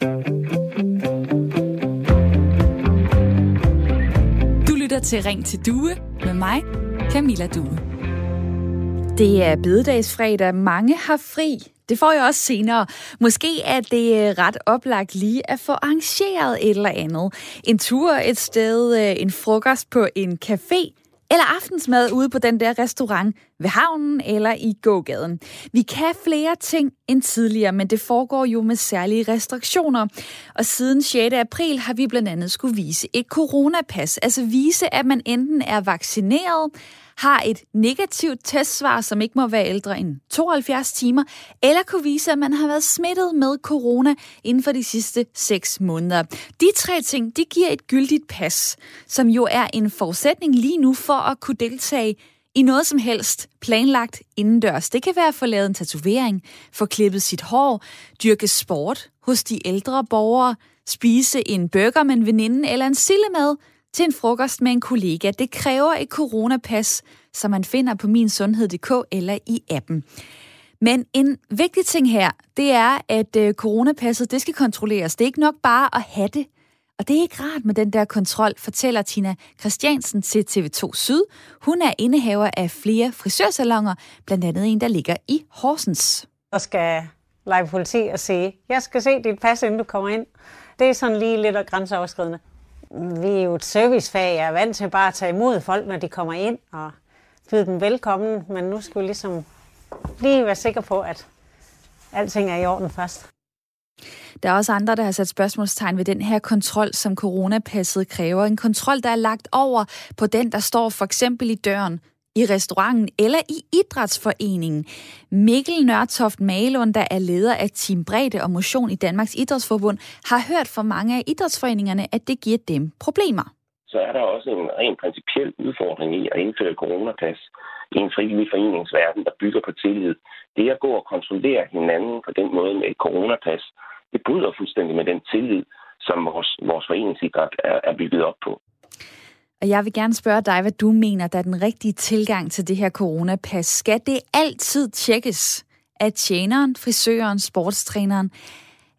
Du lytter til Ring til Due med mig, Camilla Due. Det er bededagsfredag. Mange har fri. Det får jeg også senere. Måske er det øh, ret oplagt lige at få arrangeret et eller andet. En tur et sted, øh, en frokost på en café, eller aftensmad ude på den der restaurant ved havnen eller i gågaden. Vi kan flere ting end tidligere, men det foregår jo med særlige restriktioner. Og siden 6. april har vi blandt andet skulle vise et coronapas, altså vise, at man enten er vaccineret, har et negativt testsvar, som ikke må være ældre end 72 timer, eller kunne vise, at man har været smittet med corona inden for de sidste 6 måneder. De tre ting, de giver et gyldigt pas, som jo er en forudsætning lige nu for at kunne deltage i noget som helst planlagt indendørs. Det kan være at få lavet en tatovering, få klippet sit hår, dyrke sport hos de ældre borgere, spise en burger med en veninde eller en sillemad, til en frokost med en kollega. Det kræver et coronapas, som man finder på minsundhed.dk eller i appen. Men en vigtig ting her, det er, at øh, coronapasset det skal kontrolleres. Det er ikke nok bare at have det. Og det er ikke rart med den der kontrol, fortæller Tina Christiansen til TV2 Syd. Hun er indehaver af flere frisørsalonger, blandt andet en, der ligger i Horsens. Der skal lege politi og sige, jeg skal se dit pas, inden du kommer ind. Det er sådan lige lidt grænseoverskridende vi er jo et servicefag. Jeg er vant til bare at tage imod folk, når de kommer ind og byde dem velkommen. Men nu skal vi ligesom lige være sikre på, at alting er i orden først. Der er også andre, der har sat spørgsmålstegn ved den her kontrol, som coronapasset kræver. En kontrol, der er lagt over på den, der står for eksempel i døren i restauranten eller i idrætsforeningen. Mikkel Nørtoft Malund, der er leder af Team Bredde og Motion i Danmarks Idrætsforbund, har hørt fra mange af idrætsforeningerne, at det giver dem problemer. Så er der også en rent principiel udfordring i at indføre coronapas i en frivillig foreningsverden, der bygger på tillid. Det at gå og kontrollere hinanden på den måde med et coronapas, det bryder fuldstændig med den tillid, som vores, vores foreningsidræt er, er bygget op på. Og jeg vil gerne spørge dig, hvad du mener, der er den rigtige tilgang til det her coronapas. Skal det altid tjekkes af tjeneren, frisøren, sportstræneren?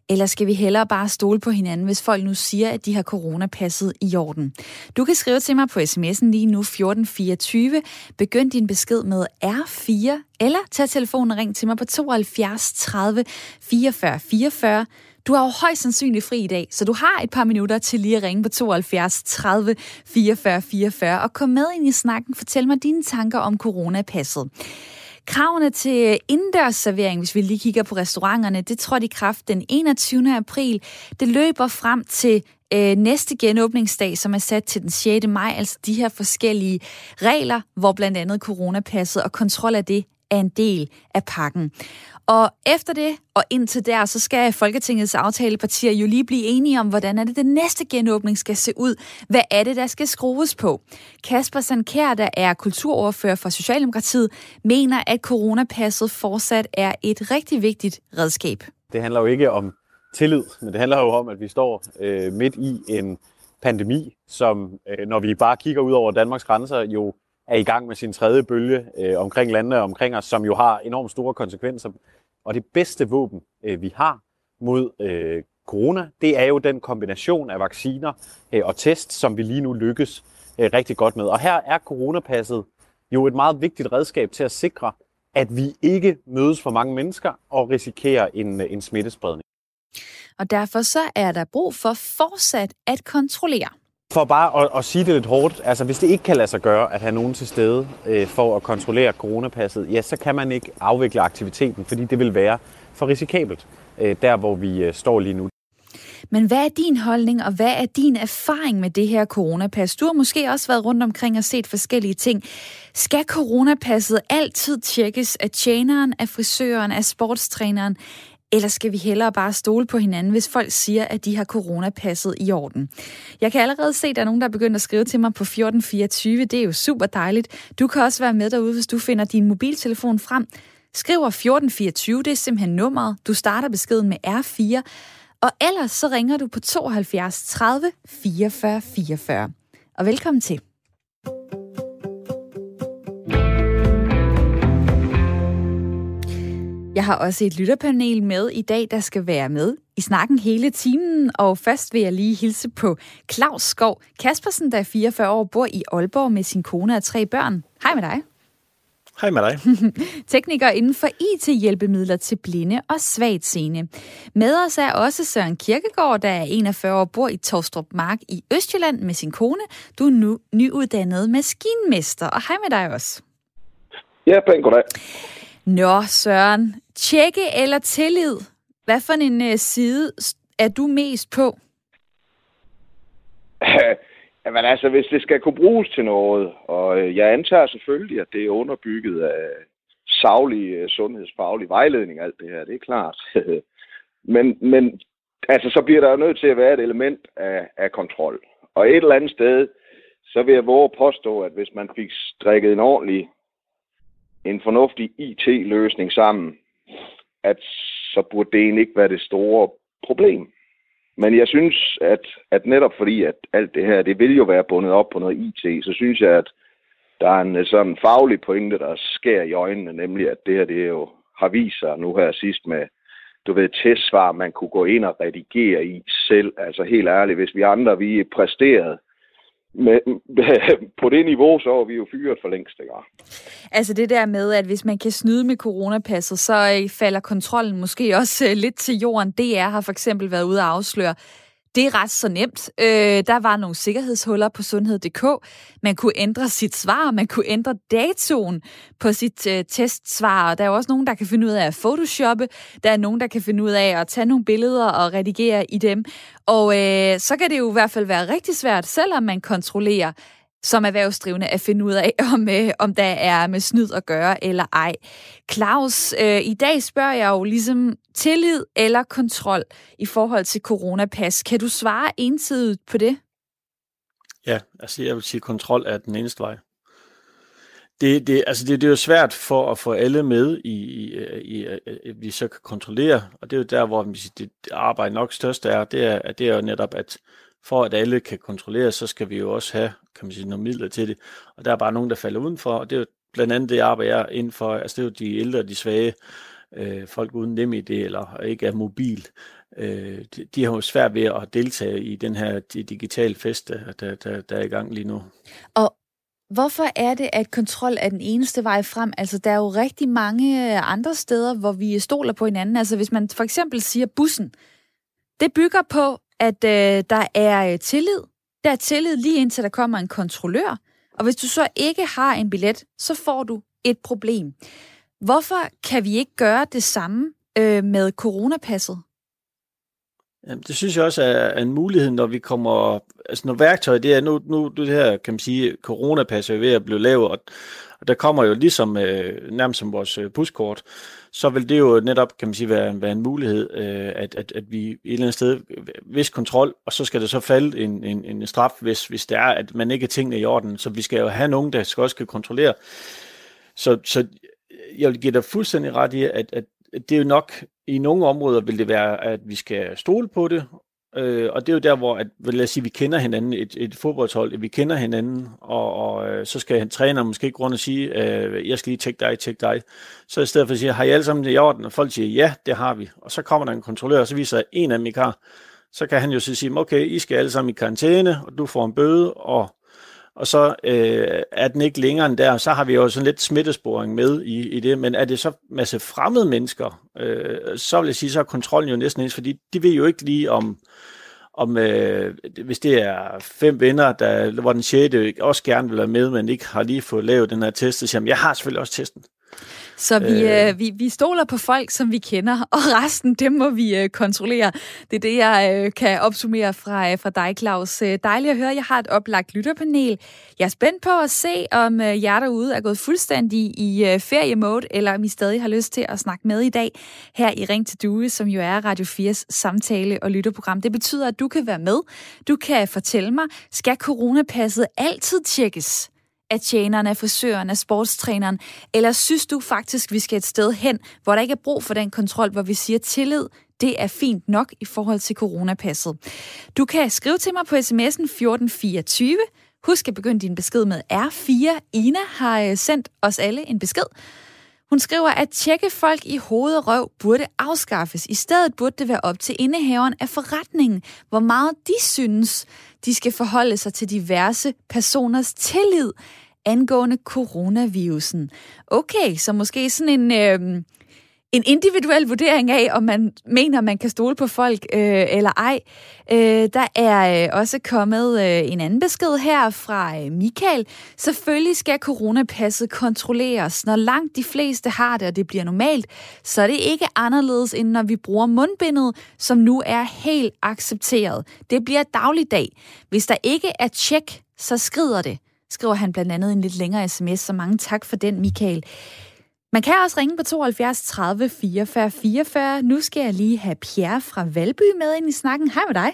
Eller skal vi hellere bare stole på hinanden, hvis folk nu siger, at de har coronapasset i orden? Du kan skrive til mig på sms'en lige nu 1424. Begynd din besked med R4, eller tag telefonen og ring til mig på 72 30 44 44. Du har jo højst sandsynligt fri i dag, så du har et par minutter til lige at ringe på 72 30 44 44 og kom med ind i snakken. Fortæl mig dine tanker om coronapasset. Kravene til indendørsservering, hvis vi lige kigger på restauranterne, det trådte i kraft den 21. april. Det løber frem til øh, næste genåbningsdag, som er sat til den 6. maj, altså de her forskellige regler, hvor blandt andet coronapasset og kontrol af det er en del af pakken. Og efter det og indtil der, så skal Folketingets aftalepartier jo lige blive enige om, hvordan er det, den næste genåbning skal se ud. Hvad er det, der skal skrues på? Kasper Sandkær, der er kulturordfører for Socialdemokratiet, mener, at coronapasset fortsat er et rigtig vigtigt redskab. Det handler jo ikke om tillid, men det handler jo om, at vi står øh, midt i en pandemi, som, øh, når vi bare kigger ud over Danmarks grænser, jo er i gang med sin tredje bølge øh, omkring landene omkring os, som jo har enormt store konsekvenser. Og det bedste våben, øh, vi har mod øh, corona, det er jo den kombination af vacciner øh, og test, som vi lige nu lykkes øh, rigtig godt med. Og her er coronapasset jo et meget vigtigt redskab til at sikre, at vi ikke mødes for mange mennesker og risikerer en, øh, en smittespredning. Og derfor så er der brug for fortsat at kontrollere. For bare at, at sige det lidt hårdt, altså hvis det ikke kan lade sig gøre at have nogen til stede øh, for at kontrollere coronapasset, ja, så kan man ikke afvikle aktiviteten, fordi det vil være for risikabelt, øh, der hvor vi øh, står lige nu. Men hvad er din holdning, og hvad er din erfaring med det her coronapas? Du har måske også været rundt omkring og set forskellige ting. Skal coronapasset altid tjekkes af tjeneren, af frisøren, af sportstræneren? Eller skal vi hellere bare stole på hinanden, hvis folk siger, at de har coronapasset i orden? Jeg kan allerede se, at der er nogen, der er begyndt at skrive til mig på 1424. Det er jo super dejligt. Du kan også være med derude, hvis du finder din mobiltelefon frem. Skriver 1424, det er simpelthen nummeret. Du starter beskeden med R4. Og ellers så ringer du på 72 30 44 44. Og velkommen til. Jeg har også et lytterpanel med i dag, der skal være med i snakken hele timen, og først vil jeg lige hilse på Claus Skov Kaspersen, der er 44 år, bor i Aalborg med sin kone og tre børn. Hej med dig. Hej med dig. Tekniker inden for IT-hjælpemidler til blinde og svagt seende. Med os er også Søren Kirkegaard, der er 41 år, bor i Torstrup Mark i Østjylland med sin kone. Du er nu nyuddannet maskinmester, og hej med dig også. Ja, pænt goddag. Nå, Søren. Tjekke eller tillid? Hvad for en øh, side er du mest på? Jamen altså, hvis det skal kunne bruges til noget, og øh, jeg antager selvfølgelig, at det er underbygget af savlig øh, sundhedsfaglig vejledning, alt det her, det er klart. men, men altså, så bliver der jo nødt til at være et element af, af kontrol. Og et eller andet sted, så vil jeg våge at påstå, at hvis man fik strikket en ordentlig, en fornuftig IT-løsning sammen, at så burde det egentlig ikke være det store problem. Men jeg synes, at, at netop fordi, at alt det her, det vil jo være bundet op på noget IT, så synes jeg, at der er en øh, sådan faglig pointe, der sker i øjnene, nemlig at det her, det jo har vist sig nu her sidst med, du ved, testsvar, man kunne gå ind og redigere i selv. Altså helt ærligt, hvis vi andre, vi præsterede med, på det niveau, så er vi jo fyret for længst, ikke? Altså det der med, at hvis man kan snyde med coronapasset, så øh, falder kontrollen måske også øh, lidt til jorden. DR har for eksempel været ude at afsløre, det er ret så nemt. Øh, der var nogle sikkerhedshuller på sundhed.dk. Man kunne ændre sit svar, man kunne ændre datoen på sit øh, testsvar. Og der er også nogen, der kan finde ud af at photoshoppe. Der er nogen, der kan finde ud af at tage nogle billeder og redigere i dem. Og øh, så kan det jo i hvert fald være rigtig svært, selvom man kontrollerer, som erhvervsdrivende at finde ud af, om, øh, om der er med snyd at gøre eller ej. Claus, øh, i dag spørger jeg jo ligesom tillid eller kontrol i forhold til coronapas. Kan du svare ensidigt på det? Ja, altså jeg vil sige, at kontrol er den eneste vej. Det, det, altså det, det er jo svært for at få alle med i, i, i, at vi så kan kontrollere, og det er jo der, hvor det, det arbejde nok størst er, det er, det er jo netop, at for at alle kan kontrollere, så skal vi jo også have kan man sige, nogle midler til det. Og der er bare nogen, der falder udenfor, og det er jo blandt andet det arbejde, jeg er inden for. Altså det er jo de ældre, de svage, øh, folk uden nem idé eller ikke er mobil. Øh, de, de har jo svært ved at deltage i den her digitale fest, der, der, der, der er i gang lige nu. Og Hvorfor er det, at kontrol er den eneste vej frem? Altså, der er jo rigtig mange øh, andre steder, hvor vi stoler på hinanden. Altså, hvis man for eksempel siger bussen, det bygger på, at øh, der er øh, tillid. Der er tillid lige indtil der kommer en kontrollør. Og hvis du så ikke har en billet, så får du et problem. Hvorfor kan vi ikke gøre det samme øh, med coronapasset? Jamen, det synes jeg også er en mulighed, når vi kommer... Altså, når værktøjet, det er nu, nu det her, kan man sige, coronapas er ved at blive lavet, og, og der kommer jo ligesom øh, nærmest som vores øh, buskort, så vil det jo netop, kan man sige, være, være en mulighed, øh, at, at, at vi et eller andet sted, øh, vis kontrol, og så skal der så falde en, en, en straf, hvis, hvis det er, at man ikke er tingene i orden. Så vi skal jo have nogen, der skal også skal kontrollere. Så, så jeg vil give dig fuldstændig ret i, at, at det er jo nok, i nogle områder vil det være, at vi skal stole på det, Øh, og det er jo der, hvor at, lad os sige, vi kender hinanden, et, et fodboldhold, vi kender hinanden, og, og øh, så skal en træner måske ikke rundt og sige, øh, jeg skal lige tjekke dig, tjekke dig. Så i stedet for at sige, har I alle sammen det i orden? Og folk siger, ja, det har vi. Og så kommer der en kontrollør, og så viser en af dem ikke har. Så kan han jo så sige, okay, I skal alle sammen i karantæne, og du får en bøde, og og så øh, er den ikke længere end der, så har vi jo sådan lidt smittesporing med i, i det, men er det så masse fremmede mennesker, øh, så vil jeg sige, så er kontrollen jo næsten ens, fordi de ved jo ikke lige om, om øh, hvis det er fem venner, der, hvor den sjette også gerne vil være med, men ikke har lige fået lavet den her test, så siger jeg har selvfølgelig også testen. Så vi, øh. øh, vi, vi stoler på folk, som vi kender, og resten, dem må vi øh, kontrollere. Det er det, jeg øh, kan opsummere fra, øh, fra dig, Claus. Øh, dejligt at høre. Jeg har et oplagt lytterpanel. Jeg er spændt på at se, om øh, jer derude er gået fuldstændig i øh, feriemode, eller om I stadig har lyst til at snakke med i dag her i Ring til Due, som jo er Radio 4's samtale- og lytterprogram. Det betyder, at du kan være med. Du kan fortælle mig, skal coronapasset altid tjekkes? Af tjeneren, af frisøren, af sportstræneren? Eller synes du faktisk, vi skal et sted hen, hvor der ikke er brug for den kontrol, hvor vi siger tillid, det er fint nok i forhold til coronapasset. Du kan skrive til mig på sms'en 1424. Husk at begynde din besked med R4. Ina har øh, sendt os alle en besked. Hun skriver, at tjekke folk i hoved og røv burde afskaffes. I stedet burde det være op til indehaveren af forretningen, hvor meget de synes, de skal forholde sig til diverse personers tillid angående coronavirusen. Okay, så måske sådan en... Øh, en individuel vurdering af, om man mener, man kan stole på folk øh, eller ej. Øh, der er øh, også kommet øh, en anden besked her fra øh, Michael. Selvfølgelig skal coronapasset kontrolleres. Når langt de fleste har det, og det bliver normalt, så er det ikke anderledes, end når vi bruger mundbindet, som nu er helt accepteret. Det bliver dagligdag. Hvis der ikke er tjek, så skrider det, skriver han blandt andet en lidt længere sms, så mange tak for den, Michael. Man kan også ringe på 72 30 44 44. Nu skal jeg lige have Pierre fra Valby med ind i snakken. Hej med dig.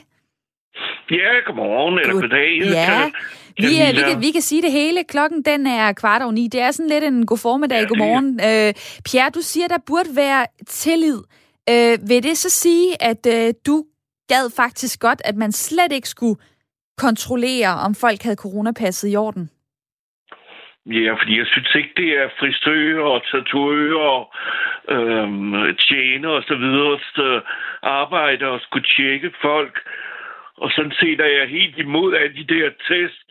Ja, godmorgen eller goddag. Ja, vi, er, vi, kan, vi kan sige det hele. Klokken den er kvart over ni. Det er sådan lidt en god formiddag. Ja, godmorgen. Øh, Pierre, du siger, der burde være tillid. Øh, vil det så sige, at øh, du gad faktisk godt, at man slet ikke skulle kontrollere, om folk havde coronapasset i orden? Ja, fordi jeg synes ikke, det er frisører og tatoører, øhm, tjener og så videre, der arbejder og skulle tjekke folk. Og sådan set er jeg helt imod af de der test,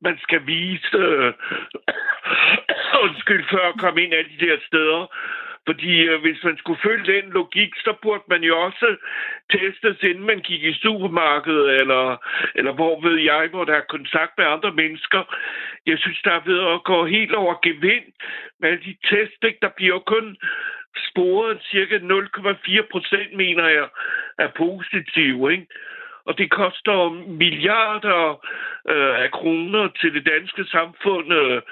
man skal vise, øh, undskyld, før at komme ind alle de der steder. Fordi øh, hvis man skulle følge den logik, så burde man jo også testes, inden man gik i supermarkedet, eller, eller hvor ved jeg, hvor der er kontakt med andre mennesker. Jeg synes, der er ved at gå helt over gevind med alle de test. Ikke? Der bliver kun sporet cirka 0,4 procent, mener jeg, er positive. Ikke? og det koster milliarder øh, af kroner til det danske samfund øh,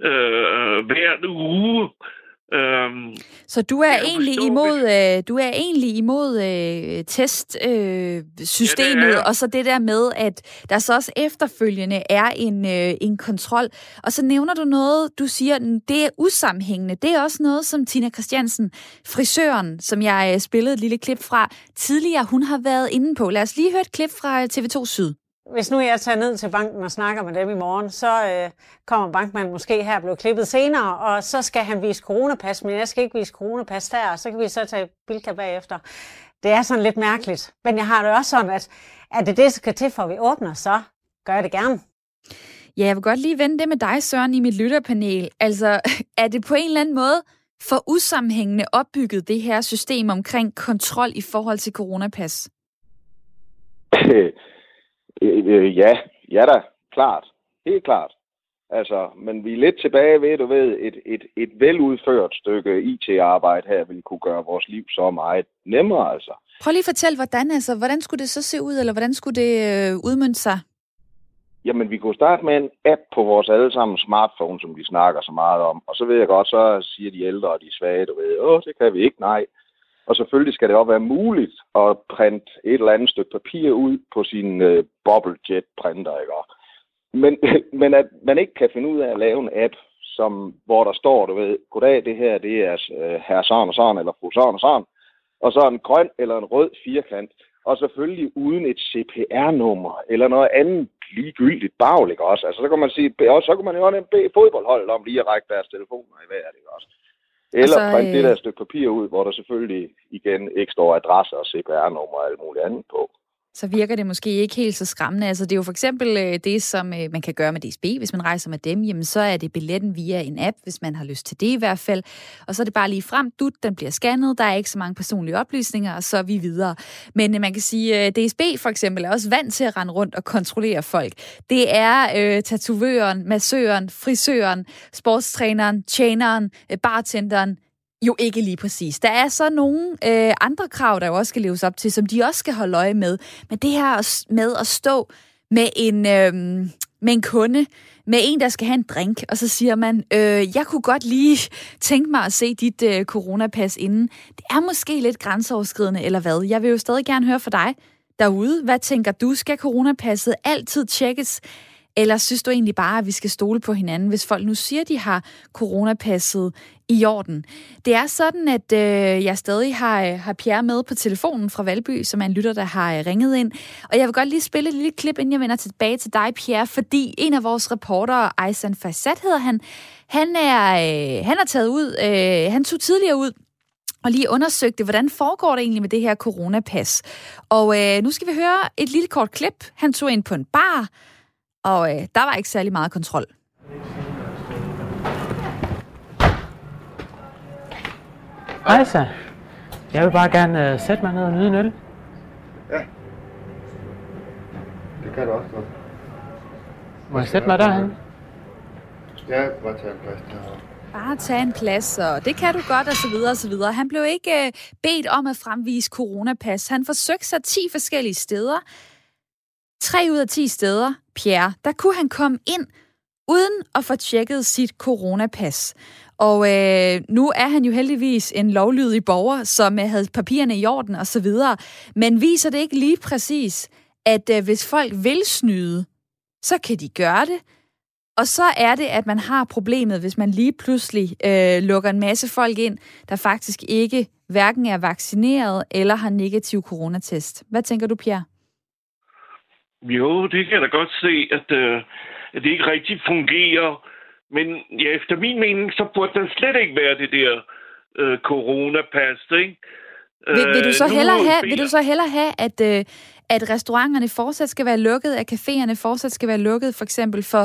øh, hver uge. Øhm, så du er egentlig imod øh, du er egentlig imod øh, testsystemet øh, ja, og så det der med at der så også efterfølgende er en øh, en kontrol. Og så nævner du noget, du siger det er usammenhængende. Det er også noget som Tina Christiansen, frisøren, som jeg øh, spillede et lille klip fra tidligere, hun har været inde på. Lad os lige høre et klip fra TV2 Syd. Hvis nu jeg tager ned til banken og snakker med dem i morgen, så øh, kommer bankmanden måske her og bliver klippet senere, og så skal han vise coronapas, men jeg skal ikke vise coronapas der, og så kan vi så tage Bilka bagefter. Det er sådan lidt mærkeligt. Men jeg har det også sådan, at er det det, der skal til, for at vi åbner, så gør jeg det gerne. Ja, jeg vil godt lige vende det med dig, Søren, i mit lytterpanel. Altså, er det på en eller anden måde for usammenhængende opbygget, det her system omkring kontrol i forhold til coronapas? Øh, øh, ja, ja da, klart. Helt klart. Altså, men vi er lidt tilbage ved, du ved, et, et, et veludført stykke IT-arbejde her vil kunne gøre vores liv så meget nemmere, altså. Prøv lige at fortælle, hvordan, altså, hvordan skulle det så se ud, eller hvordan skulle det øh, udmønte sig? Jamen, vi kunne starte med en app på vores allesammen smartphone, som vi snakker så meget om. Og så ved jeg godt, så siger de ældre og de svage, du ved, åh, det kan vi ikke, nej. Og selvfølgelig skal det også være muligt at printe et eller andet stykke papir ud på sin øh, jet printer, ikke? Men, men at man ikke kan finde ud af at lave en app, som, hvor der står, du ved, goddag, det her, det er øh, herr Søren og Søren, eller fru Søren og Søren, og så en grøn eller en rød firkant, og selvfølgelig uden et CPR-nummer, eller noget andet ligegyldigt bagligt også. Altså, så kan man sige, og så kan man jo nemt bede fodboldholdet om lige at række deres telefoner i vejret, ikke også? Eller altså, printe det der stykke papir ud, hvor der selvfølgelig igen ikke står adresse og CPR-nummer og alt muligt andet på så virker det måske ikke helt så skræmmende. Altså, det er jo for eksempel øh, det, som øh, man kan gøre med DSB. Hvis man rejser med dem, jamen, så er det billetten via en app, hvis man har lyst til det i hvert fald. Og så er det bare lige frem, du, den bliver scannet, der er ikke så mange personlige oplysninger, og så er vi videre. Men øh, man kan sige, øh, DSB for eksempel er også vant til at rende rundt og kontrollere folk. Det er øh, tatovøren, massøren, frisøren, sportstræneren, tjeneren, øh, bartenderen, jo ikke lige præcis. Der er så nogle øh, andre krav, der jo også skal leves op til, som de også skal holde øje med. Men det her med at stå med en, øh, med en kunde, med en, der skal have en drink, og så siger man, øh, jeg kunne godt lige tænke mig at se dit øh, coronapas inden. Det er måske lidt grænseoverskridende, eller hvad? Jeg vil jo stadig gerne høre fra dig derude. Hvad tænker du? Skal coronapasset altid tjekkes? Eller synes du egentlig bare, at vi skal stole på hinanden, hvis folk nu siger, at de har coronapasset i orden. Det er sådan, at øh, jeg stadig har, øh, har Pierre med på telefonen fra Valby, som er en lytter, der har øh, ringet ind. Og jeg vil godt lige spille et lille klip, inden jeg vender tilbage til dig, Pierre, fordi en af vores reportere, Aysan Fassad hedder han, han er, øh, han er taget ud, øh, han tog tidligere ud og lige undersøgte, hvordan foregår det egentlig med det her coronapas. Og øh, nu skal vi høre et lille kort klip. Han tog ind på en bar, og øh, der var ikke særlig meget kontrol. Hej så. Jeg vil bare gerne uh, sætte mig ned og nyde en øl. Ja. Det kan du også godt. Må jeg sætte mig derhen? Ja, bare tage en plads derovre. Bare tage en plads, og det kan du godt, og så videre, og så videre. Han blev ikke uh, bedt om at fremvise coronapas. Han forsøgte sig 10 forskellige steder. 3 ud af 10 steder, Pierre, der kunne han komme ind, uden at få tjekket sit coronapas. Og øh, nu er han jo heldigvis en lovlydig borger, som øh, havde papirerne i orden og så videre. Men viser det ikke lige præcis, at øh, hvis folk vil snyde, så kan de gøre det. Og så er det, at man har problemet, hvis man lige pludselig øh, lukker en masse folk ind, der faktisk ikke hverken er vaccineret eller har negativ coronatest. Hvad tænker du, Pierre? Jo, det kan jeg da godt se, at, øh, at det ikke rigtig fungerer. Men ja, efter min mening, så burde der slet ikke være det der øh, coronapas, ikke? Vil, vil, du så øh, hellere have, vil du så hellere have, at, øh, at restauranterne fortsat skal være lukket, at caféerne fortsat skal være lukket, for eksempel for,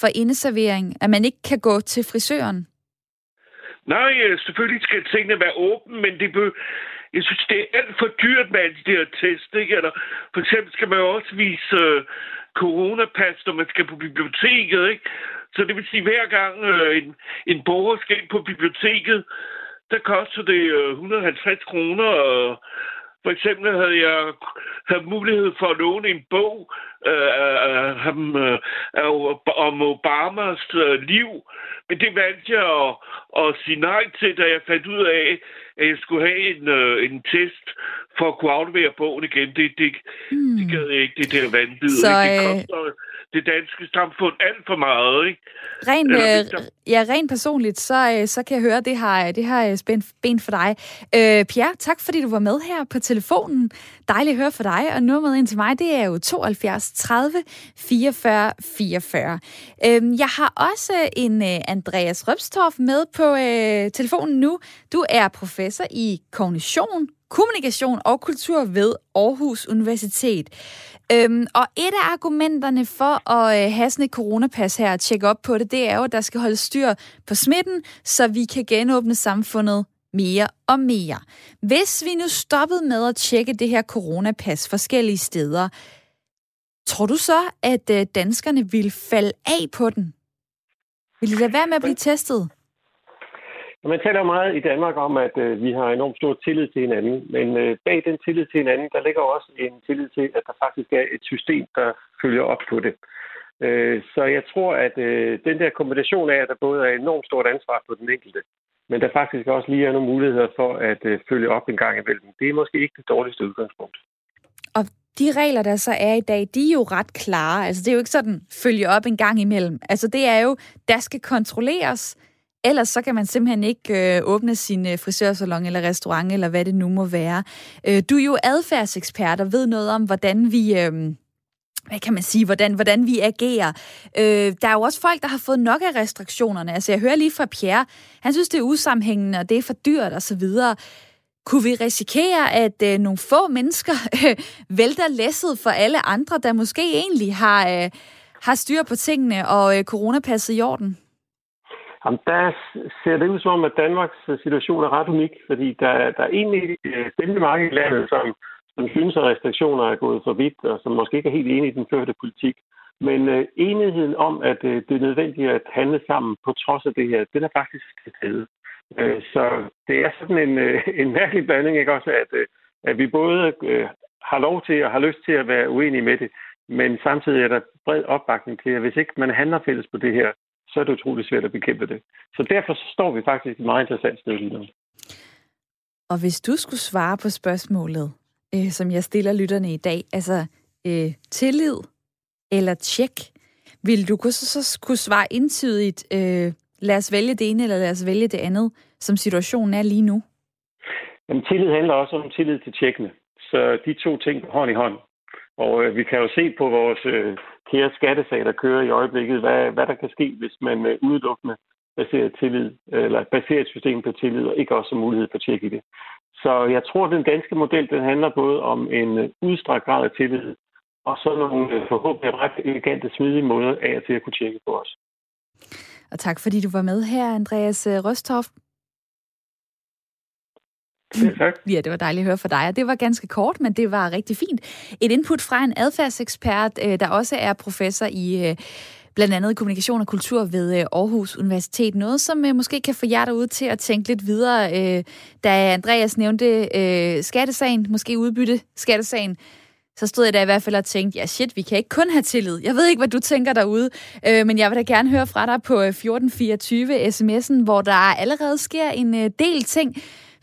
for indeservering, at man ikke kan gå til frisøren? Nej, øh, selvfølgelig skal tingene være åbne, men det bør, jeg synes, det er alt for dyrt med alle de der test, ikke? Eller for eksempel skal man jo også vise øh, coronapas, når man skal på biblioteket, ikke? Så det vil sige, at hver gang øh, en, en borger skal ind på biblioteket, der koster det øh, 150 kroner. Og for eksempel havde jeg havde mulighed for at låne en bog øh, af, øh, om Obamas øh, liv. Men det valgte jeg at, at sige nej til, da jeg fandt ud af, at jeg skulle have en, øh, en test for at kunne aflevere bogen igen. Det, det, mm. det gad jeg ikke, det der vanvid. Så, det øh, koster det danske samfund alt for meget. Ikke? Rent, øh, ja, rent personligt, så, øh, så kan jeg høre, det har, det har spændt ben for dig. Øh, Pierre, tak fordi du var med her på telefonen. Dejligt at høre fra dig, og nummeret ind til mig, det er jo 72 30 44 44. Øh, jeg har også en øh, Andreas Røbstorff med på øh, telefonen nu. Du er professor i kognition, kommunikation og kultur ved Aarhus Universitet. Øhm, og et af argumenterne for at øh, have sådan et coronapas her og tjekke op på det, det er jo, at der skal holde styr på smitten, så vi kan genåbne samfundet mere og mere. Hvis vi nu stoppede med at tjekke det her coronapas forskellige steder, tror du så, at øh, danskerne vil falde af på den? Vil de lade være med at blive testet? Man taler meget i Danmark om, at øh, vi har enormt stor tillid til hinanden, men øh, bag den tillid til hinanden, der ligger også en tillid til, at der faktisk er et system, der følger op på det. Øh, så jeg tror, at øh, den der kombination af, at der både er enormt stort ansvar på den enkelte, men der faktisk også lige er nogle muligheder for at øh, følge op en gang imellem, det er måske ikke det dårligste udgangspunkt. Og de regler, der så er i dag, de er jo ret klare. Altså, det er jo ikke sådan, følge op en gang imellem. Altså, det er jo, der skal kontrolleres, Ellers så kan man simpelthen ikke øh, åbne sin øh, frisørsalon eller restaurant, eller hvad det nu må være. Øh, du er jo adfærdsekspert og ved noget om, hvordan vi... Øh, hvad kan man sige, hvordan, hvordan vi agerer. Øh, der er jo også folk, der har fået nok af restriktionerne. Altså, jeg hører lige fra Pierre, han synes, det er usammenhængende, og det er for dyrt og så videre. Kunne vi risikere, at øh, nogle få mennesker øh, vælter læsset for alle andre, der måske egentlig har, øh, har styr på tingene og øh, coronapasset i orden? Jamen, der ser det ud som om, at Danmarks situation er ret unik, fordi der, der er egentlig øh, mange i landet, som, som synes, at restriktioner er gået for vidt, og som måske ikke er helt enige i den førte politik. Men øh, enigheden om, at øh, det er nødvendigt at handle sammen på trods af det her, den er faktisk til stede. Øh, så det er sådan en, øh, en mærkelig blanding, ikke også, at, øh, at vi både øh, har lov til og har lyst til at være uenige med det, men samtidig er der bred opbakning til, at hvis ikke man handler fælles på det her, så er det utroligt svært at bekæmpe det. Så derfor står vi faktisk et meget interessant sted lige nu. Og hvis du skulle svare på spørgsmålet, øh, som jeg stiller lytterne i dag, altså øh, tillid eller tjek, vil du så, så kunne svare indtydigt, øh, lad os vælge det ene eller lad os vælge det andet, som situationen er lige nu? Jamen, tillid handler også om tillid til tjekkene. Så de to ting hånd i hånd. Og øh, vi kan jo se på vores øh, kære skattesag, der kører i øjeblikket, hvad, hvad der kan ske, hvis man øh, udelukkende baserer, tillid, øh, eller baserer et system på tillid, og ikke også mulighed for tjek i det. Så jeg tror, at den danske model den handler både om en øh, udstrakt grad af tillid, og så nogle øh, forhåbentlig ret elegante, smidige måder af til at kunne tjekke på os. Og tak fordi du var med her, Andreas øh, Røstoft. Ja, tak. Ja, det var dejligt at høre fra dig, og det var ganske kort, men det var rigtig fint. Et input fra en adfærdsekspert, øh, der også er professor i øh, blandt andet kommunikation og kultur ved øh, Aarhus Universitet. Noget, som måske kan få jer derude til at tænke lidt videre. Da Andreas nævnte skattesagen, måske udbytte skattesagen, så stod jeg der i hvert fald og tænkte, ja shit, vi kan ikke kun have tillid. Jeg ved ikke, hvad du tænker derude, øh, men jeg vil da gerne høre fra dig på 1424 sms'en, hvor der allerede sker en øh, del ting.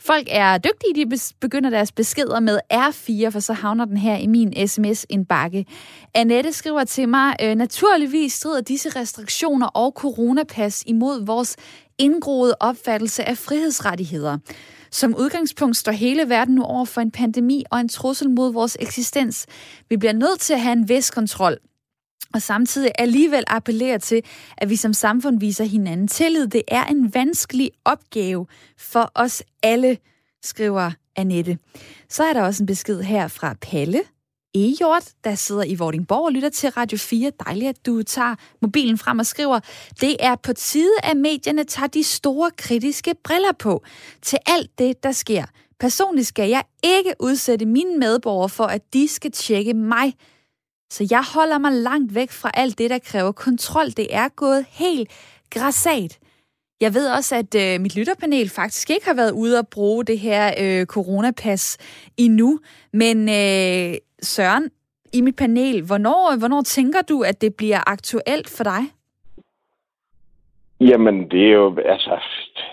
Folk er dygtige, de begynder deres beskeder med R4, for så havner den her i min sms-indbakke. Annette skriver til mig, øh, naturligvis strider disse restriktioner og coronapas imod vores indgroede opfattelse af frihedsrettigheder. Som udgangspunkt står hele verden nu over for en pandemi og en trussel mod vores eksistens. Vi bliver nødt til at have en vis kontrol, og samtidig alligevel appellere til, at vi som samfund viser hinanden tillid. Det er en vanskelig opgave for os alle, skriver Annette. Så er der også en besked her fra Palle, Ejort, der sidder i Vordingborg og lytter til Radio 4. Dejligt, at du tager mobilen frem og skriver, det er på tide, at medierne tager de store kritiske briller på til alt det, der sker. Personligt skal jeg ikke udsætte mine medborgere for, at de skal tjekke mig. Så jeg holder mig langt væk fra alt det, der kræver kontrol. Det er gået helt græsat. Jeg ved også, at øh, mit lytterpanel faktisk ikke har været ude at bruge det her øh, coronapas endnu. Men øh, Søren, i mit panel, hvornår, hvornår tænker du, at det bliver aktuelt for dig? Jamen, det er jo, altså,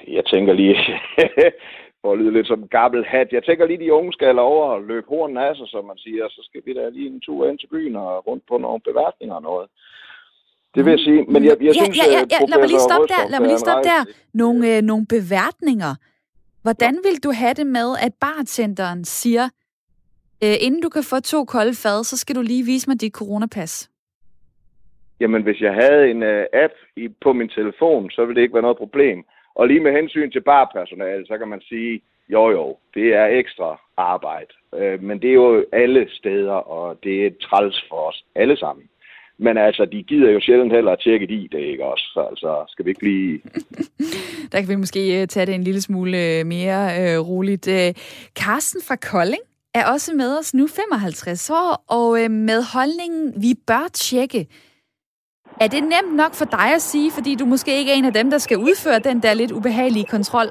jeg tænker lige, for at lyde lidt som en gammel hat, jeg tænker lige, de unge skal over og løbe hornen af sig, som man siger, så skal vi da lige en tur ind til byen og rundt på nogle beværtninger og noget. Det vil jeg sige, men jeg, jeg ja, synes, ja, ja, ja. Lad mig lige stoppe der, lad mig lige stoppe der. Nogle, øh, nogle beværtninger. Hvordan vil du have det med, at bartenderen siger, øh, inden du kan få to kolde fad, så skal du lige vise mig dit coronapas? Jamen, hvis jeg havde en uh, app i, på min telefon, så ville det ikke være noget problem. Og lige med hensyn til barpersonale, så kan man sige, jo jo, det er ekstra arbejde. Øh, men det er jo alle steder, og det er træls for os alle sammen. Men altså, de gider jo sjældent heller at tjekke de i det, ikke også? Så altså, skal vi ikke lige... Der kan vi måske øh, tage det en lille smule øh, mere øh, roligt. Øh, Carsten fra Kolding er også med os nu 55 år, og øh, med holdningen, vi bør tjekke. Er det nemt nok for dig at sige, fordi du måske ikke er en af dem, der skal udføre den der lidt ubehagelige kontrol?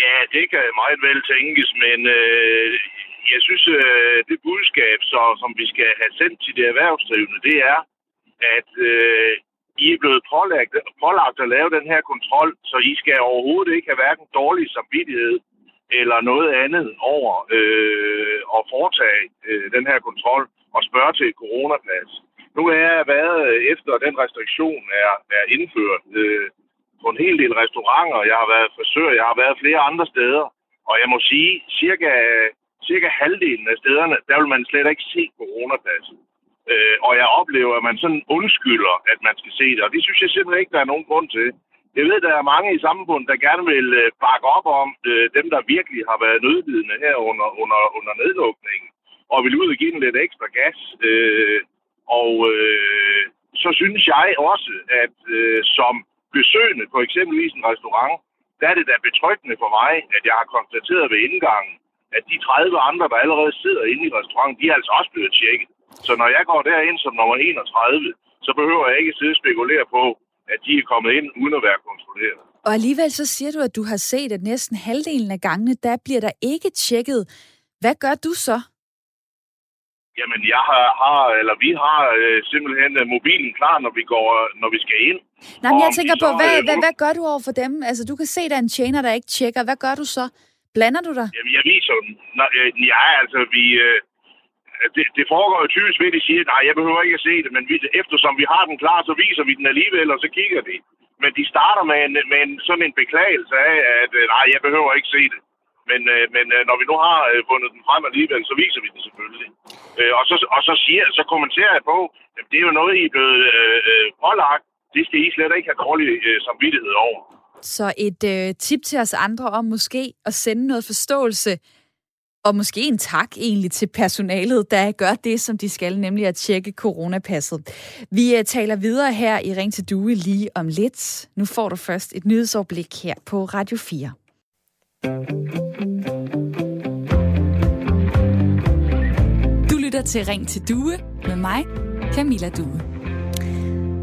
Ja, det kan meget vel tænkes, men øh, jeg synes, øh, det budskab, så, som vi skal have sendt til de erhvervsdrivende, det er, at øh, I er blevet pålagt, pålagt at lave den her kontrol, så I skal overhovedet ikke have hverken dårlig samvittighed eller noget andet over øh, at foretage øh, den her kontrol og spørge til et coronapas. Nu er jeg været, øh, efter den restriktion er, er indført, øh, på en hel del restauranter, jeg har været frisør, jeg har været flere andre steder, og jeg må sige, cirka, cirka halvdelen af stederne, der vil man slet ikke se coronapasset. Øh, og jeg oplever, at man sådan undskylder, at man skal se det, og det synes jeg simpelthen ikke, der er nogen grund til. Jeg ved, der er mange i samfundet, der gerne vil øh, bakke op om øh, dem, der virkelig har været nødlidende her under, under, under nedlukningen, og vil ud og give den lidt ekstra gas. Øh, og øh, så synes jeg også, at øh, som besøgende på eksempelvis en restaurant, der er det da betryggende for mig, at jeg har konstateret ved indgangen, at de 30 andre, der allerede sidder inde i restauranten, de er altså også blevet tjekket. Så når jeg går derind som nummer 31, så behøver jeg ikke sidde og spekulere på, at de er kommet ind uden at være kontrolleret. Og alligevel så siger du, at du har set, at næsten halvdelen af gangene, der bliver der ikke tjekket. Hvad gør du så? Jamen, jeg har, har eller vi har øh, simpelthen øh, mobilen klar, når vi går, når vi skal ind. Nej, men jeg tænker på, så, hvad, øh, hvad, hvad gør du over for dem? Altså, du kan se, der er en tjener, der ikke tjekker. Hvad gør du så? Blander du dig? Jamen, jeg viser dem. Nå, øh, ja, altså, vi... Øh, det, det foregår jo typisk ved, at de siger, nej, jeg behøver ikke at se det, men vi, eftersom vi har den klar, så viser vi den alligevel, og så kigger de. Men de starter med, en, med en, sådan en beklagelse af, at øh, nej, jeg behøver ikke se det. Men, øh, men øh, når vi nu har øh, fundet den frem alligevel, så viser vi den selvfølgelig. Øh, og så, og så, siger, så kommenterer jeg på, at det er jo noget, I er blevet øh, øh, pålagt. Det skal I slet ikke have dårlig øh, samvittighed over. Så et øh, tip til os andre om måske at sende noget forståelse og måske en tak egentlig til personalet, der gør det, som de skal, nemlig at tjekke coronapasset. Vi øh, taler videre her i Ring til Due lige om lidt. Nu får du først et nyhedsoverblik her på Radio 4. lytter til Ring til Due med mig, Camilla Due.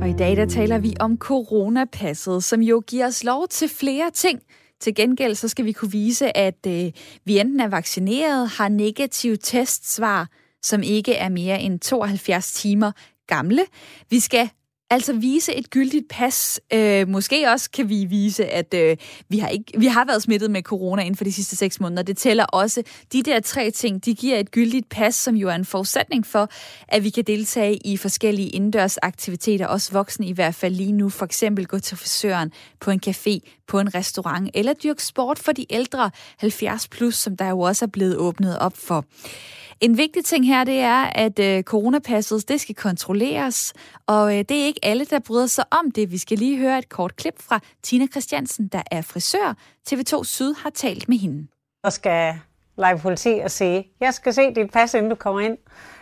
Og i dag der taler vi om coronapasset, som jo giver os lov til flere ting – til gengæld så skal vi kunne vise, at øh, vi enten er vaccineret, har negativ testsvar, som ikke er mere end 72 timer gamle. Vi skal Altså vise et gyldigt pas. Øh, måske også kan vi vise, at øh, vi, har ikke, vi har været smittet med corona inden for de sidste seks måneder. Det tæller også. De der tre ting, de giver et gyldigt pas, som jo er en forudsætning for, at vi kan deltage i forskellige indendørs aktiviteter, også voksne i hvert fald lige nu. For eksempel gå til frisøren, på en café, på en restaurant, eller dyrke sport for de ældre 70 plus, som der jo også er blevet åbnet op for. En vigtig ting her, det er, at øh, coronapasset, det skal kontrolleres, og øh, det er ikke alle, der bryder sig om det. Vi skal lige høre et kort klip fra Tina Christiansen, der er frisør. TV2 Syd har talt med hende. Og skal lege politi og sige, jeg skal se dit pas, inden du kommer ind.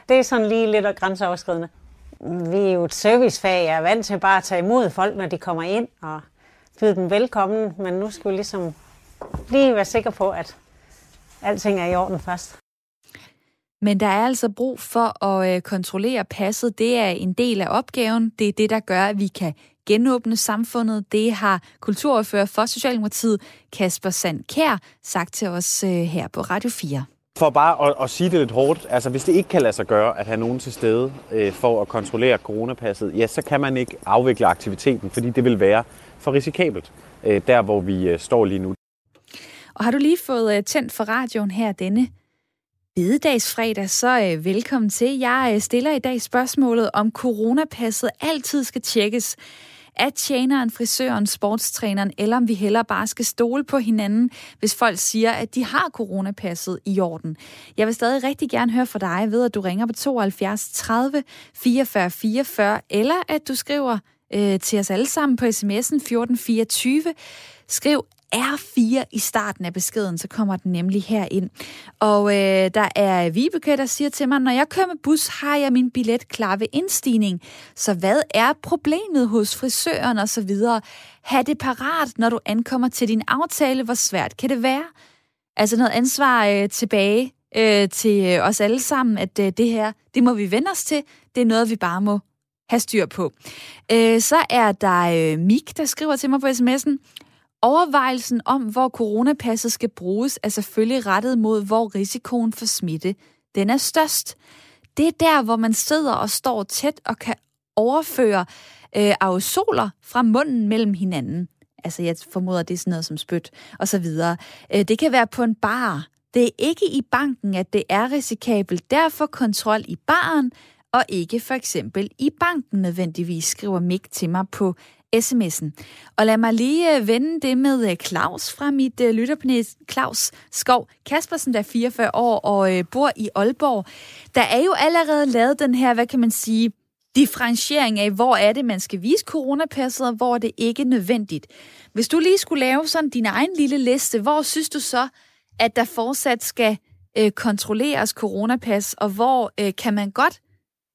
Det er sådan lige lidt grænseoverskridende. Vi er jo et servicefag, jeg er vant til bare at tage imod folk, når de kommer ind, og byde dem velkommen, men nu skal vi ligesom lige være sikre på, at alting er i orden først. Men der er altså brug for at øh, kontrollere passet. Det er en del af opgaven. Det er det, der gør, at vi kan genåbne samfundet. Det har kulturordfører for Socialdemokratiet, Kasper Sandkær, sagt til os øh, her på Radio 4. For bare at, at sige det lidt hårdt, altså hvis det ikke kan lade sig gøre at have nogen til stede øh, for at kontrollere coronapasset, ja, så kan man ikke afvikle aktiviteten, fordi det vil være for risikabelt, øh, der hvor vi øh, står lige nu. Og har du lige fået øh, tændt for radioen her denne bededagsfredag, så øh, velkommen til. Jeg øh, stiller i dag spørgsmålet, om coronapasset altid skal tjekkes af tjeneren, frisøren, sportstræneren, eller om vi heller bare skal stole på hinanden, hvis folk siger, at de har coronapasset i orden. Jeg vil stadig rigtig gerne høre fra dig ved, at du ringer på 72 30 44 44, eller at du skriver øh, til os alle sammen på sms'en 1424. Skriv R4 i starten af beskeden, så kommer den nemlig her ind. Og øh, der er Vibeke, der siger til mig, når jeg kører med bus, har jeg min billet klar ved indstigning. Så hvad er problemet hos frisøren og så videre? Ha' det parat, når du ankommer til din aftale. Hvor svært kan det være? Altså noget ansvar øh, tilbage øh, til øh, os alle sammen, at øh, det her, det må vi vende os til. Det er noget, vi bare må have styr på. Øh, så er der øh, Mik, der skriver til mig på sms'en, Overvejelsen om, hvor coronapasset skal bruges, er selvfølgelig rettet mod, hvor risikoen for smitte den er størst. Det er der, hvor man sidder og står tæt og kan overføre øh, aerosoler fra munden mellem hinanden. Altså, jeg formoder, det er sådan noget som spyt og så videre. Øh, det kan være på en bar. Det er ikke i banken, at det er risikabelt. Derfor kontrol i baren, og ikke for eksempel i banken nødvendigvis, skriver Mik til mig på sms'en. Og lad mig lige øh, vende det med øh, Claus fra mit øh, lytterpanel. Claus Skov Kaspersen, der er 44 år og bor i Aalborg. Der er jo allerede lavet den her, hvad kan man sige, differentiering af, hvor er det, man skal vise coronapasset, og hvor er det ikke nødvendigt. Hvis du lige skulle lave sådan din egen lille liste, hvor synes du så, at der fortsat skal øh, kontrolleres coronapas, og hvor øh, kan man godt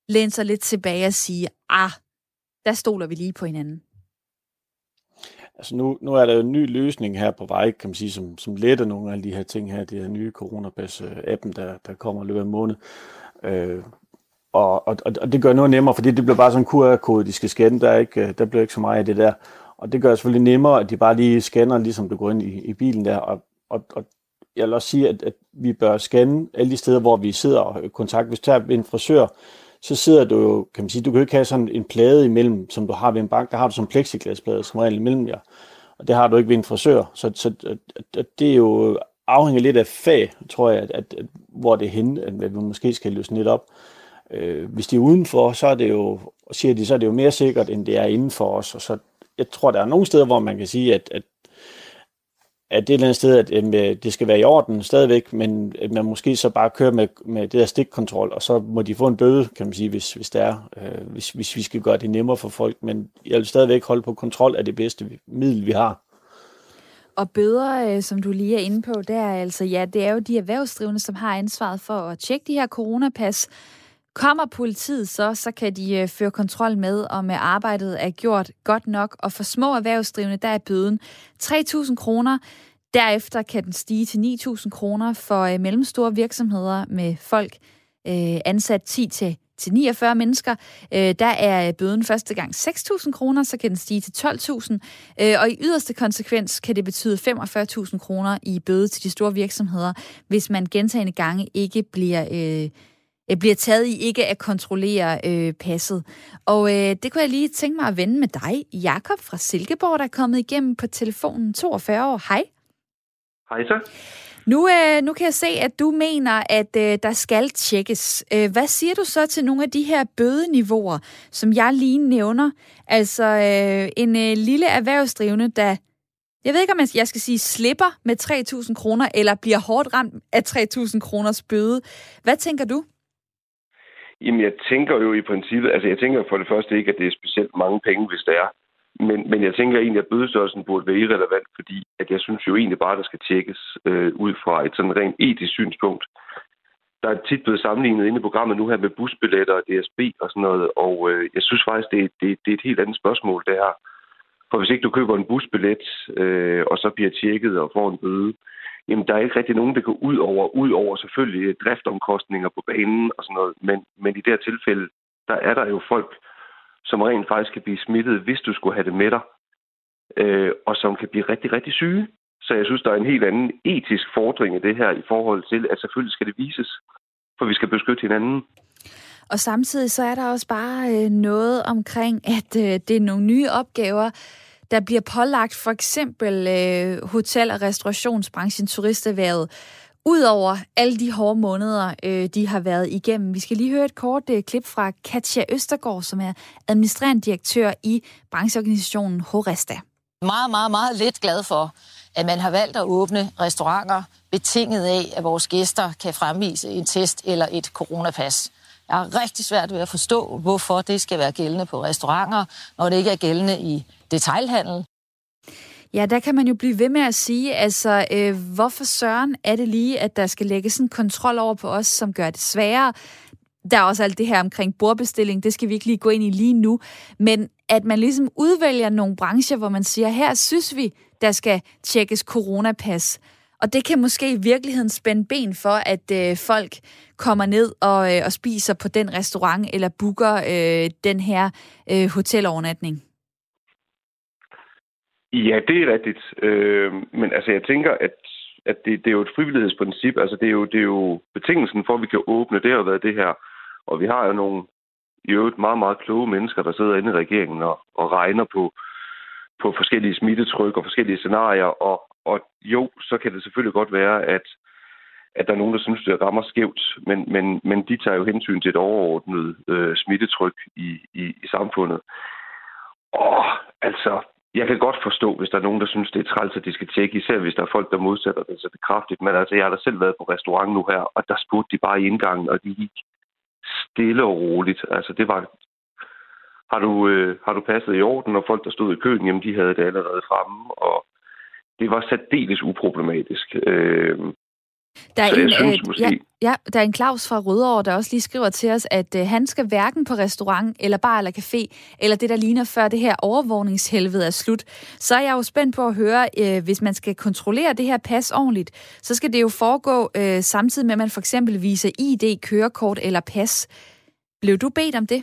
læne sig lidt tilbage og sige, ah, der stoler vi lige på hinanden? Altså nu, nu er der jo en ny løsning her på vej, kan man sige, som, som letter nogle af de her ting her, det her nye coronapas-appen, der, der kommer i løbet af måned. Øh, og, og, og det gør noget nemmere, fordi det bliver bare sådan en QR-kode, de skal scanne, der, er ikke, øh, der bliver ikke så meget af det der. Og det gør det selvfølgelig nemmere, at de bare lige scanner, ligesom du går ind i, i bilen der. Og, og, og jeg vil også sige, at, at vi bør scanne alle de steder, hvor vi sidder og øh, kontakt. Hvis du tager en frisør, så sidder du jo, kan man sige, du kan jo ikke have sådan en plade imellem, som du har ved en bank, der har du sådan en plexiglasplade som regel imellem jer. Og det har du ikke ved en frisør. Så, så det er jo afhænger lidt af fag, tror jeg, at, at, at hvor det er henne, at vi måske skal løsne lidt op. Øh, hvis de er udenfor, så er det jo, siger de, så er det jo mere sikkert, end det er indenfor os. Og så, jeg tror, der er nogle steder, hvor man kan sige, at, at at det er et eller andet sted, at øhm, øh, det skal være i orden stadigvæk, men at man måske så bare kører med, med det der stikkontrol, og så må de få en bøde, kan man sige, hvis, hvis det er, øh, hvis, hvis vi skal gøre det nemmere for folk. Men jeg vil stadigvæk holde på kontrol af det bedste middel, vi har. Og bøder, øh, som du lige er inde på, det er altså, ja, det er jo de erhvervsdrivende, som har ansvaret for at tjekke de her coronapas. Kommer politiet så, så kan de øh, føre kontrol med, om øh, arbejdet er gjort godt nok. Og for små erhvervsdrivende, der er bøden 3.000 kroner. Derefter kan den stige til 9.000 kroner for øh, mellemstore virksomheder med folk ansat 10 til til 49 mennesker. Øh, der er bøden første gang 6.000 kroner, så kan den stige til 12.000. Øh, og i yderste konsekvens kan det betyde 45.000 kroner i bøde til de store virksomheder, hvis man gentagende gange ikke bliver... Øh, bliver taget i ikke at kontrollere øh, passet. Og øh, det kunne jeg lige tænke mig at vende med dig, Jakob fra Silkeborg, der er kommet igennem på telefonen 42 år. Hej. Hej så. Nu, øh, nu kan jeg se, at du mener, at øh, der skal tjekkes. Øh, hvad siger du så til nogle af de her bødeniveauer, som jeg lige nævner? Altså øh, en øh, lille erhvervsdrivende, der, jeg ved ikke, om jeg skal sige, slipper med 3.000 kroner, eller bliver hårdt ramt af 3.000 kroners bøde. Hvad tænker du? Jamen, jeg tænker jo i princippet, altså jeg tænker for det første ikke, at det er specielt mange penge, hvis det er. Men, men jeg tænker egentlig, at bødestørrelsen burde være irrelevant, fordi at jeg synes jo egentlig bare, at der skal tjekkes øh, ud fra et sådan rent etisk synspunkt. Der er tit blevet sammenlignet inde i programmet nu her med busbilletter og DSB og sådan noget, og øh, jeg synes faktisk, det, det, det er et helt andet spørgsmål, det her. For hvis ikke du køber en busbillet, øh, og så bliver tjekket og får en bøde, jamen der er ikke rigtig nogen, der går ud over, ud over selvfølgelig øh, driftomkostninger på banen og sådan noget, men, men i det her tilfælde, der er der jo folk, som rent faktisk kan blive smittet, hvis du skulle have det med dig, øh, og som kan blive rigtig, rigtig syge. Så jeg synes, der er en helt anden etisk fordring i det her i forhold til, at selvfølgelig skal det vises, for vi skal beskytte hinanden. Og samtidig så er der også bare øh, noget omkring, at øh, det er nogle nye opgaver, der bliver pålagt for eksempel øh, hotel- og restaurationsbranchen, turisterhvervet, Udover alle de hårde måneder, øh, de har været igennem. Vi skal lige høre et kort øh, klip fra Katja Østergaard, som er administrerende direktør i brancheorganisationen Horesta. Meget, meget, meget lidt glad for, at man har valgt at åbne restauranter betinget af, at vores gæster kan fremvise en test eller et coronapas. Jeg har rigtig svært ved at forstå, hvorfor det skal være gældende på restauranter, når det ikke er gældende i detailhandel. Ja, der kan man jo blive ved med at sige, altså, øh, hvorfor søren er det lige, at der skal lægges en kontrol over på os, som gør det sværere? Der er også alt det her omkring bordbestilling, det skal vi ikke lige gå ind i lige nu, men at man ligesom udvælger nogle brancher, hvor man siger, her synes vi, der skal tjekkes coronapas. Og det kan måske i virkeligheden spænde ben for, at øh, folk kommer ned og, øh, og spiser på den restaurant eller booker øh, den her øh, hotelovernatning. Ja, det er rigtigt. Øh, men altså, jeg tænker, at, at det, det er jo et frivillighedsprincip. Altså, det er, jo, det er jo betingelsen for, at vi kan åbne. Det har været det her. Og vi har jo nogle i øvrigt meget, meget kloge mennesker, der sidder inde i regeringen og, og regner på, på forskellige smittetryk og forskellige scenarier. Og, og jo, så kan det selvfølgelig godt være, at, at der er nogen, der synes, det rammer skævt, men, men, men de tager jo hensyn til et overordnet øh, smittetryk i, i, i samfundet. Og altså, jeg kan godt forstå, hvis der er nogen, der synes, det er træls, at de skal tjekke, især hvis der er folk, der modsætter det så det kraftigt. Men altså, jeg har da selv været på restaurant nu her, og der spurgte de bare i indgangen, og de gik stille og roligt. Altså, det var... Har du, øh, har du passet i orden, og folk, der stod i køen, jamen, de havde det allerede fremme, og det var særdeles uproblematisk. Øh, der er, en, synes, øh, måske... ja, ja, der er en Claus fra Rødovre, der også lige skriver til os, at øh, han skal hverken på restaurant, eller bar eller café, eller det, der ligner før det her overvågningshelvede er slut. Så er jeg jo spændt på at høre, øh, hvis man skal kontrollere det her pas ordentligt, så skal det jo foregå øh, samtidig med, at man for eksempel viser ID, kørekort eller pas. Blev du bedt om det?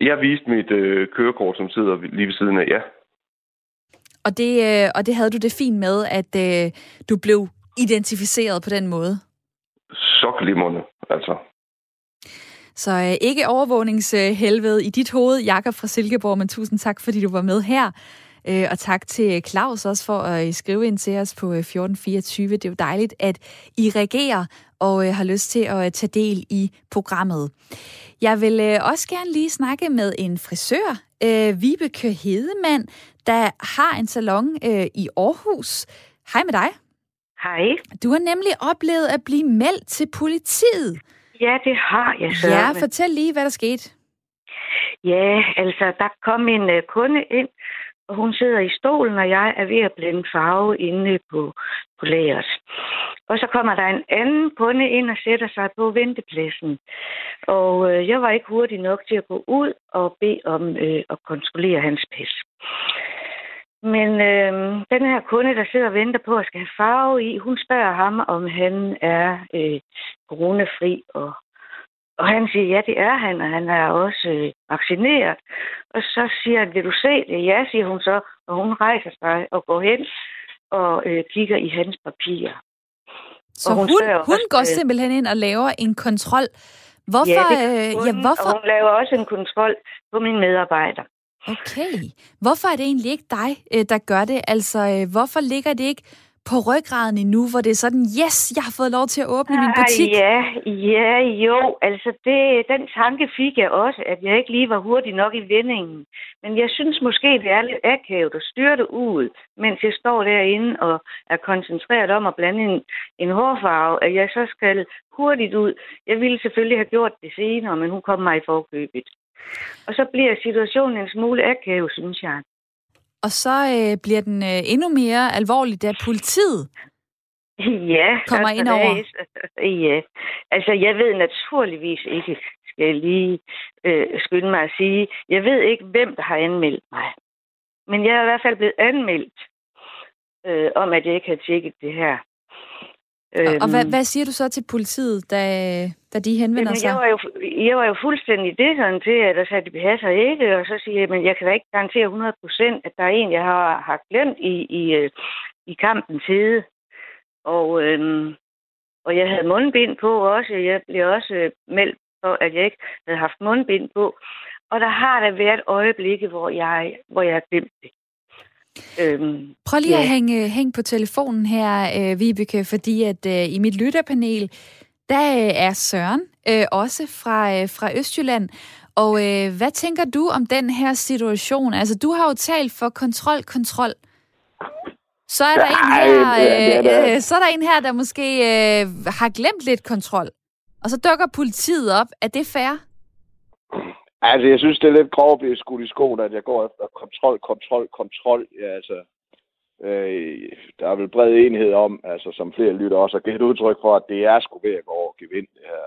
Jeg viste mit øh, kørekort, som sidder lige ved siden af, ja. Og det, øh, og det havde du det fint med, at øh, du blev identificeret på den måde? Så glimrende, altså. Så øh, ikke overvågningshelvede i dit hoved, Jakob fra Silkeborg, men tusind tak, fordi du var med her. Øh, og tak til Claus også for at skrive ind til os på 1424. Det er jo dejligt, at I reagerer og har lyst til at tage del i programmet. Jeg vil også gerne lige snakke med en frisør, Vibeke Hedemann, der har en salon i Aarhus. Hej med dig. Hej. Du har nemlig oplevet at blive meldt til politiet. Ja, det har jeg så. Ja, fortæl lige, hvad der skete. Ja, altså, der kom en uh, kunde ind, og hun sidder i stolen, og jeg er ved at blende farve inde på, på lageret. Og så kommer der en anden kunde ind og sætter sig på ventepladsen. Og øh, jeg var ikke hurtig nok til at gå ud og bede om øh, at kontrollere hans pas. Men øh, den her kunde, der sidder og venter på at skal have farve i, hun spørger ham, om han er øh, coronafri. Og, og han siger, ja, det er han, og han er også øh, vaccineret. Og så siger han, vil du se det? Ja, siger hun så, og hun rejser sig og går hen og øh, kigger i hans papirer. Så og hun, hun, hun også, går simpelthen ind og laver en kontrol. Hvorfor? Ja, det hun, ja, hvorfor? Og hun laver også en kontrol på min medarbejder. Okay. Hvorfor er det egentlig ikke dig, øh, der gør det? Altså, øh, hvorfor ligger det ikke på ryggraden endnu, hvor det er sådan, yes, jeg har fået lov til at åbne min butik? Ja, ja, jo. Altså, det, den tanke fik jeg også, at jeg ikke lige var hurtig nok i vendingen. Men jeg synes måske, det er lidt akavet at styre det ud, mens jeg står derinde og er koncentreret om at blande en, en hårfarve, at jeg så skal hurtigt ud. Jeg ville selvfølgelig have gjort det senere, men hun kom mig i forkøbet. Og så bliver situationen en smule akavet, synes jeg. Og så øh, bliver den øh, endnu mere alvorlig, da politiet ja, kommer ind over. ja, altså jeg ved naturligvis ikke, skal jeg lige øh, skynde mig at sige, jeg ved ikke, hvem der har anmeldt mig. Men jeg er i hvert fald blevet anmeldt øh, om, at jeg ikke havde tjekket det her. Og, og hvad, øhm. hvad siger du så til politiet, da, da de henvender Jamen, sig? Jeg var, jo, jeg var jo fuldstændig sådan til, at der sagde, at det passer ikke, og så siger jeg, men jeg kan da ikke garantere 100 procent, at der er en, jeg har, har glemt i, i, øh, i kampens hede. Og, øhm, og jeg havde mundbind på også. Jeg blev også øh, meldt for, at jeg ikke havde haft mundbind på. Og der har der været øjeblikke, hvor jeg, hvor jeg har glemt det. Øhm, Prøv lige ja. at hænge, hænge på telefonen her, øh, Vibeke, fordi at øh, i mit lytterpanel, der øh, er Søren, øh, også fra, øh, fra Østjylland. Og øh, hvad tænker du om den her situation? Altså, du har jo talt for kontrol, kontrol. Så er der, en, her, øh, øh, så er der en her, der måske øh, har glemt lidt kontrol. Og så dukker politiet op. Er det fair? Altså, jeg synes, det er lidt grovt at blive skudt i skoen, at jeg går efter kontrol, kontrol, kontrol. Ja, altså, øh, der er vel bred enighed om, altså, som flere lytter også har givet udtryk for, at det er sgu ved at gå over gevind, det her.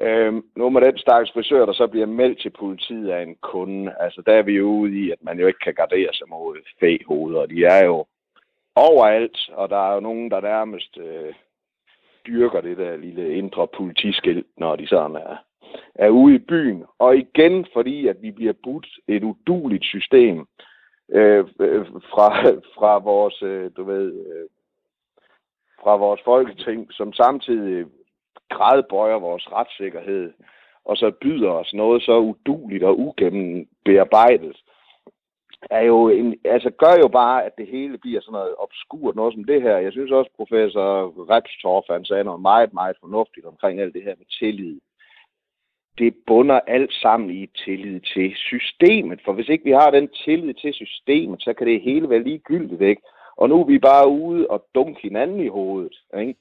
Øh, nu med den stakkels frisør, der så bliver meldt til politiet af en kunde, altså der er vi jo ude i, at man jo ikke kan gardere sig mod fæhoveder. De er jo overalt, og der er jo nogen, der nærmest øh, dyrker det der lille indre politiskilt, når de sådan er er ude i byen. Og igen, fordi at vi bliver budt et uduligt system øh, øh, fra, fra vores, øh, du ved, øh, fra vores folketing, som samtidig gradbøjer vores retssikkerhed, og så byder os noget så uduligt og ugennembearbejdet, er jo en, altså gør jo bare, at det hele bliver sådan noget obskurt, noget som det her. Jeg synes også, professor Repstorff, han sagde noget meget, meget fornuftigt omkring alt det her med tillid det bunder alt sammen i tillid til systemet. For hvis ikke vi har den tillid til systemet, så kan det hele være ligegyldigt, ikke? Og nu er vi bare ude og dunke hinanden i hovedet. Ikke?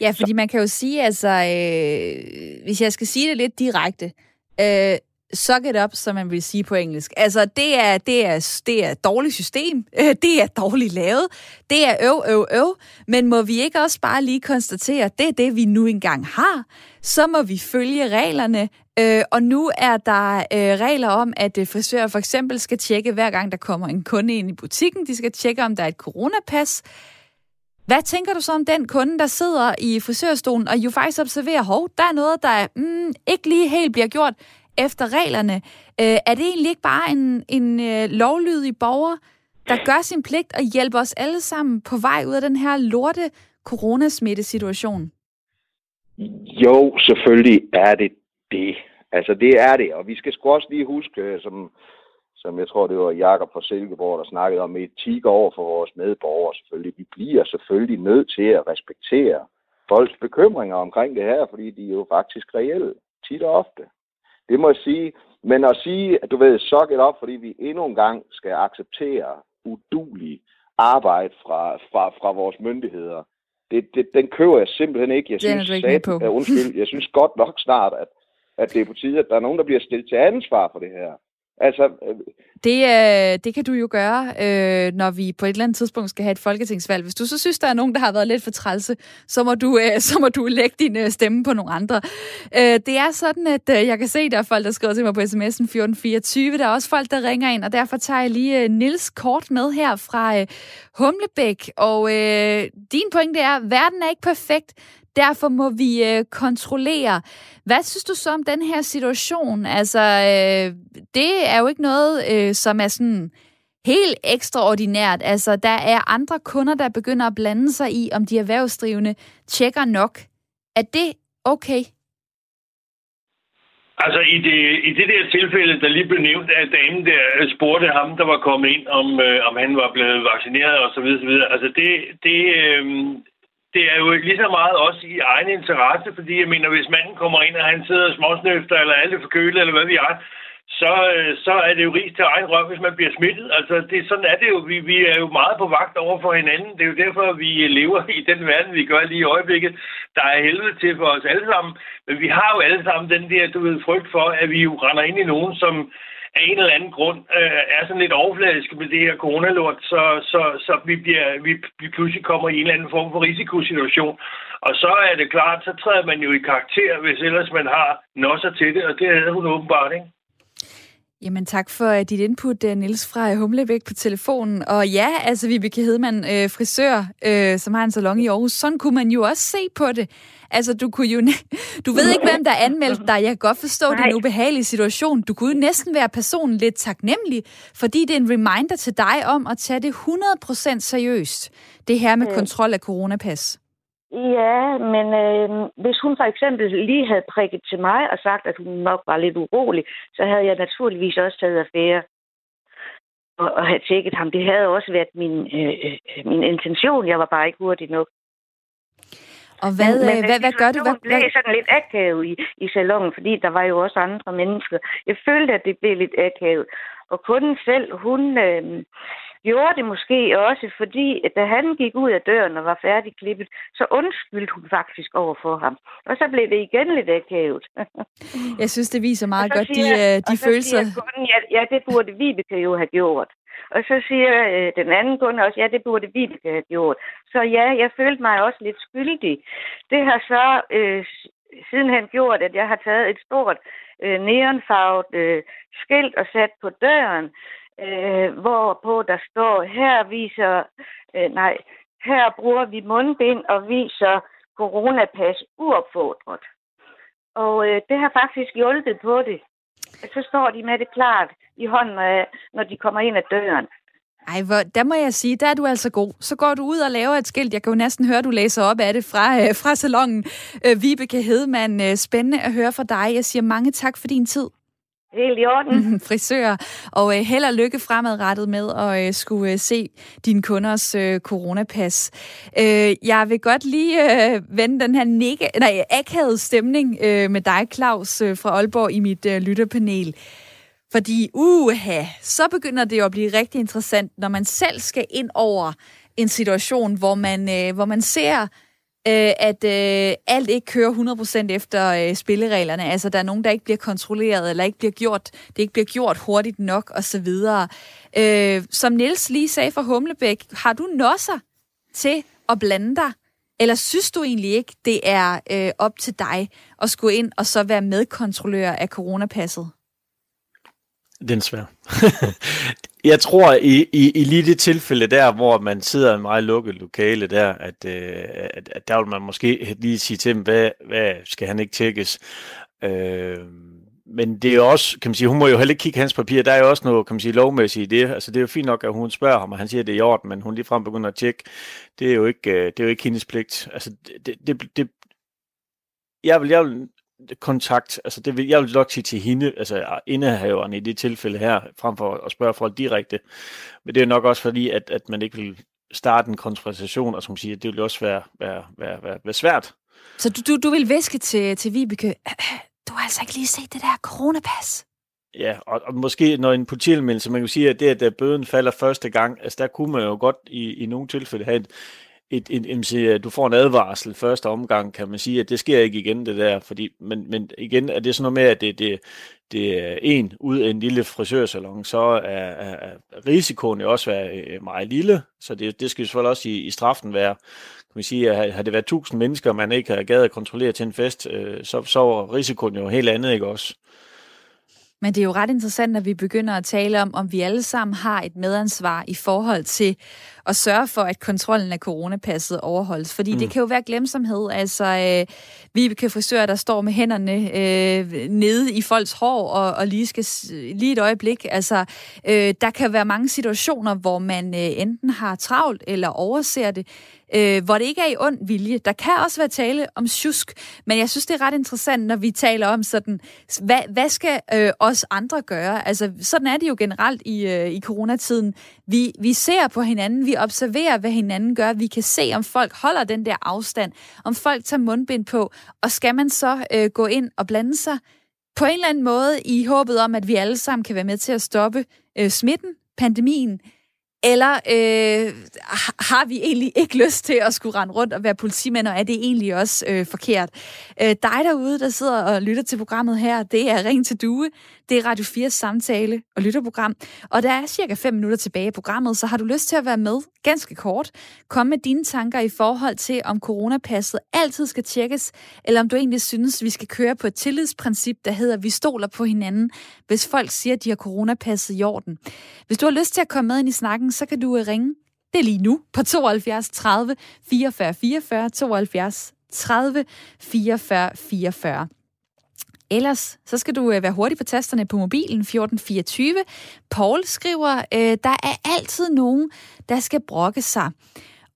Ja, fordi så... man kan jo sige, altså, øh, hvis jeg skal sige det lidt direkte, øh, suck it up, som man vil sige på engelsk. Altså, det er, det er, det er et dårligt system. Det er dårligt lavet. Det er øv, øv, øv. Men må vi ikke også bare lige konstatere, at det er det, vi nu engang har? Så må vi følge reglerne. Øh, og nu er der øh, regler om, at øh, frisører for eksempel skal tjekke, hver gang der kommer en kunde ind i butikken. De skal tjekke, om der er et coronapas. Hvad tænker du så om den kunde, der sidder i frisørstolen og jo faktisk observerer, hov, der er noget, der mm, ikke lige helt bliver gjort efter reglerne. Øh, er det egentlig ikke bare en, en øh, lovlydig borger, der gør sin pligt og hjælper os alle sammen på vej ud af den her lorte coronasmittesituation? Jo, selvfølgelig er det det. Altså, det er det. Og vi skal sgu også lige huske, som, som jeg tror, det var Jakob fra Silkeborg, der snakkede om etik over for vores medborgere selvfølgelig. Vi bliver selvfølgelig nødt til at respektere folks bekymringer omkring det her, fordi de er jo faktisk reelle, tit og ofte. Det må jeg sige. Men at sige, at du ved, suck it op, fordi vi endnu en gang skal acceptere udulig arbejde fra, fra, fra vores myndigheder, det, det, den køber jeg simpelthen ikke. Jeg Den er synes, du ikke med på. uh, undskyld, jeg synes godt nok snart, at, at det er på tide, at der er nogen, der bliver stillet til ansvar for det her. Altså, øh, Det, øh, det kan du jo gøre, øh, når vi på et eller andet tidspunkt skal have et folketingsvalg. Hvis du så synes, der er nogen, der har været lidt for trælse, så må du, øh, så må du lægge din øh, stemme på nogle andre. Øh, det er sådan, at øh, jeg kan se, der er folk, der skriver til mig på sms'en 1424. Der er også folk, der ringer ind, og derfor tager jeg lige øh, Nils kort med her fra øh, Humlebæk. Og øh, din pointe er, at verden er ikke perfekt. Derfor må vi øh, kontrollere. Hvad synes du så om den her situation? Altså, øh, det er jo ikke noget, øh, som er sådan helt ekstraordinært. Altså, der er andre kunder, der begynder at blande sig i, om de erhvervsdrivende tjekker nok. Er det okay? Altså i det, i det der tilfælde, der lige blev nævnt, at damen der øh, spurgte ham, der var kommet ind, om, øh, om han var blevet vaccineret og så videre, så videre. Altså det, det, øh, det er jo lige så meget også i egen interesse, fordi jeg mener, hvis manden kommer ind, og han sidder og småsnøfter, eller alle for køle, eller hvad vi er, så, øh, så er det jo ris til egen røv, hvis man bliver smittet. Altså, det, sådan er det jo. Vi, vi er jo meget på vagt over for hinanden. Det er jo derfor, vi lever i den verden, vi gør lige i øjeblikket. Der er helvede til for os alle sammen. Men vi har jo alle sammen den der, du ved, frygt for, at vi jo render ind i nogen, som af en eller anden grund øh, er sådan lidt overfladiske med det her coronalort, så, så, så vi, bliver, vi, vi pludselig kommer i en eller anden form for risikosituation. Og så er det klart, så træder man jo i karakter, hvis ellers man har nosser til det, og det havde hun åbenbart, ikke? Jamen tak for øh, dit input, øh, Nils fra Humlebæk på telefonen. Og ja, altså Vibeke Hedman, øh, frisør, øh, som har en salon i Aarhus, sådan kunne man jo også se på det. Altså, du kunne jo... Du ved ikke, hvem der anmeldte dig. Jeg kan godt forstå, at det er en ubehagelig situation. Du kunne jo næsten være personen lidt taknemmelig, fordi det er en reminder til dig om at tage det 100% seriøst. Det her med Mm. kontrol af coronapas. Ja, men øh, hvis hun for eksempel lige havde prikket til mig og sagt, at hun nok var lidt urolig, så havde jeg naturligvis også taget affære og, og have tjekket ham. Det havde også været min, øh, øh, min intention. Jeg var bare ikke hurtig nok. Og hvad, men, øh, hvad, hvad gør du? Hvad, Det blev sådan lidt akavet i, i salongen, fordi der var jo også andre mennesker. Jeg følte, at det blev lidt akavet. Og kunden selv, hun øh, gjorde det måske også, fordi da han gik ud af døren og var færdigklippet, så undskyldte hun faktisk over for ham. Og så blev det igen lidt akavet. Jeg synes, det viser meget godt de, siger- øh, de og så følelser. Kunden, ja, ja, det burde Vibeke jo have gjort. Og så siger øh, den anden kunde også, ja, det burde Vibeke have gjort. Så ja, jeg følte mig også lidt skyldig. Det har så øh, sidenhen gjort, at jeg har taget et stort øh, neonfarvet øh, skilt og sat på døren, øh, hvorpå der står, her viser, øh, nej, her bruger vi mundbind og viser coronapas uopfordret. Og øh, det har faktisk hjulpet på det. Så står de med det klart i hånden, øh, når de kommer ind ad døren. Ej, hvor, der må jeg sige, der er du altså god. Så går du ud og laver et skilt. Jeg kan jo næsten høre, du læser op af det fra, øh, fra salongen. Øh, Vibeke Hedman, øh, spændende at høre fra dig. Jeg siger mange tak for din tid. Helt i orden. Frisør. Og øh, held og lykke fremadrettet med at øh, skulle øh, se dine kunders øh, coronapas. Øh, jeg vil godt lige øh, vende den her nikke, nej, akavede stemning øh, med dig, Claus, øh, fra Aalborg i mit øh, lytterpanel. Fordi, uha, så begynder det jo at blive rigtig interessant, når man selv skal ind over en situation, hvor man, øh, hvor man ser, øh, at øh, alt ikke kører 100% efter øh, spillereglerne. Altså, der er nogen, der ikke bliver kontrolleret, eller ikke bliver gjort, det ikke bliver gjort hurtigt nok, osv. Øh, som Niels lige sagde fra Humlebæk, har du nosser til at blande dig? Eller synes du egentlig ikke, det er øh, op til dig at skulle ind og så være medkontrollør af coronapasset? Den er svær. jeg tror, i, i, i lige det tilfælde der, hvor man sidder i en meget lukket lokale der, at, øh, at, at der vil man måske lige sige til dem, hvad, hvad skal han ikke tjekkes? Øh, men det er også, kan man sige, hun må jo heller ikke kigge hans papir. Der er jo også noget, kan man sige, lovmæssigt i det. Altså det er jo fint nok, at hun spørger ham, og han siger, at det er i orden, men hun ligefrem begynder at tjekke. Det er jo ikke, øh, det er jo ikke hendes pligt. Altså det, det, det jeg vil, jeg vil kontakt, altså det vil, jeg vil nok sige til hende, altså indehaveren i det tilfælde her, frem for at spørge folk direkte. Men det er nok også fordi, at, at man ikke vil starte en konfrontation, og som siger, det vil også være, være, være, være, være svært. Så du, du, du vil væske til, til Vibeke, du har altså ikke lige set det der coronapas? Ja, og, og måske når en politianmeldelse, man kan sige, at det, at bøden falder første gang, altså der kunne man jo godt i, i nogle tilfælde have et, et, et, et, du får en advarsel første omgang, kan man sige, at det sker ikke igen, det der, fordi, men, men igen er det sådan noget med, at det, det, det er en ud af en lille frisørsalon, så er, er, risikoen jo også være øh, meget lille, så det, det skal jo selvfølgelig også i, i straften være, kan man sige, at har det været tusind mennesker, man ikke har gad at kontrollere til en fest, øh, så, så er risikoen jo helt andet, ikke også? Men det er jo ret interessant, at vi begynder at tale om, om vi alle sammen har et medansvar i forhold til at sørge for, at kontrollen af coronapasset overholdes. Fordi mm. det kan jo være glemsomhed. Altså, øh, vi kan frisør, der står med hænderne øh, nede i folks hår og, og lige skal lige et øjeblik. Altså, øh, der kan være mange situationer, hvor man øh, enten har travlt eller overser det øh, hvor det ikke er i ond vilje. Der kan også være tale om tjusk, men jeg synes, det er ret interessant, når vi taler om sådan, hvad, hvad skal øh, os andre gøre? Altså, sådan er det jo generelt i, øh, i coronatiden. Vi, vi ser på hinanden, vi observerer, hvad hinanden gør, vi kan se, om folk holder den der afstand, om folk tager mundbind på, og skal man så øh, gå ind og blande sig på en eller anden måde i håbet om, at vi alle sammen kan være med til at stoppe øh, smitten, pandemien, eller øh, har vi egentlig ikke lyst til at skulle rende rundt og være politimænd, og er det egentlig også øh, forkert? Øh, dig derude, der sidder og lytter til programmet her, det er Ring til Due. Det er Radio 4 samtale og lytterprogram. Og der er cirka 5 minutter tilbage i programmet, så har du lyst til at være med ganske kort. Kom med dine tanker i forhold til, om coronapasset altid skal tjekkes, eller om du egentlig synes, vi skal køre på et tillidsprincip, der hedder, at vi stoler på hinanden, hvis folk siger, at de har coronapasset i orden. Hvis du har lyst til at komme med ind i snakken, så kan du øh, ringe. Det er lige nu på 72 30 44 44 72 30 44 44. Ellers så skal du øh, være hurtig på tasterne på mobilen 1424. Paul skriver, øh, der er altid nogen, der skal brokke sig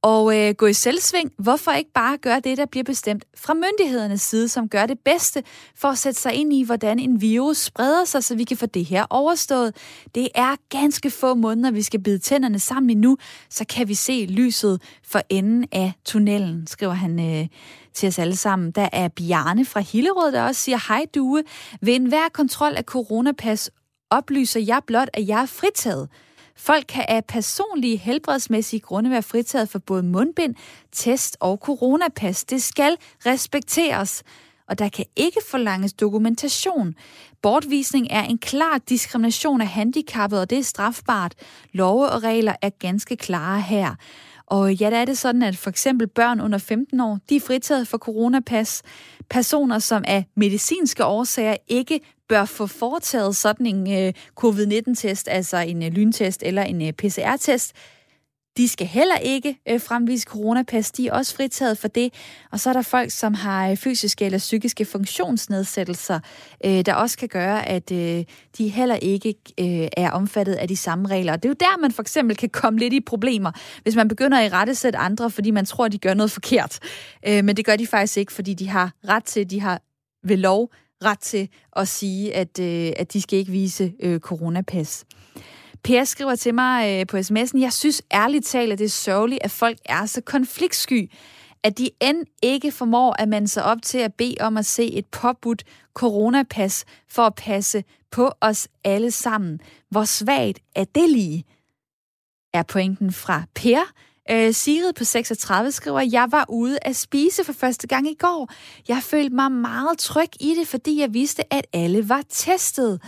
og øh, gå i selvsving. Hvorfor ikke bare gøre det, der bliver bestemt fra myndighedernes side, som gør det bedste for at sætte sig ind i, hvordan en virus spreder sig, så vi kan få det her overstået. Det er ganske få måneder, vi skal bide tænderne sammen endnu, så kan vi se lyset for enden af tunnelen, skriver han øh, til os alle sammen. Der er Bjarne fra Hillerød, der også siger, hej Due, ved enhver kontrol af coronapas oplyser jeg blot, at jeg er fritaget. Folk kan af personlige helbredsmæssige grunde være fritaget for både mundbind, test og coronapas. Det skal respekteres og der kan ikke forlanges dokumentation. Bortvisning er en klar diskrimination af handicappede, og det er strafbart. Love og regler er ganske klare her. Og ja, der er det sådan, at for eksempel børn under 15 år, de er fritaget for coronapas. Personer, som af medicinske årsager ikke bør få foretaget sådan en øh, covid-19-test, altså en øh, lyntest eller en øh, PCR-test, de skal heller ikke øh, fremvise coronapas. De er også fritaget for det. Og så er der folk, som har øh, fysiske eller psykiske funktionsnedsættelser, øh, der også kan gøre, at øh, de heller ikke øh, er omfattet af de samme regler. Og det er jo der, man for eksempel kan komme lidt i problemer, hvis man begynder at i rette sætte andre, fordi man tror, de gør noget forkert. Øh, men det gør de faktisk ikke, fordi de har ret til, de har ved lov ret til at sige, at, øh, at de skal ikke vise øh, coronapas. Per skriver til mig øh, på sms'en, jeg synes ærligt talt, at det er sørgeligt, at folk er så konfliktsky, at de end ikke formår at man sig op til at bede om at se et påbudt coronapas for at passe på os alle sammen. Hvor svagt er det lige? Er pointen fra Per. Øh, Sigrid på 36 skriver, jeg var ude at spise for første gang i går. Jeg følte mig meget tryg i det, fordi jeg vidste, at alle var testet.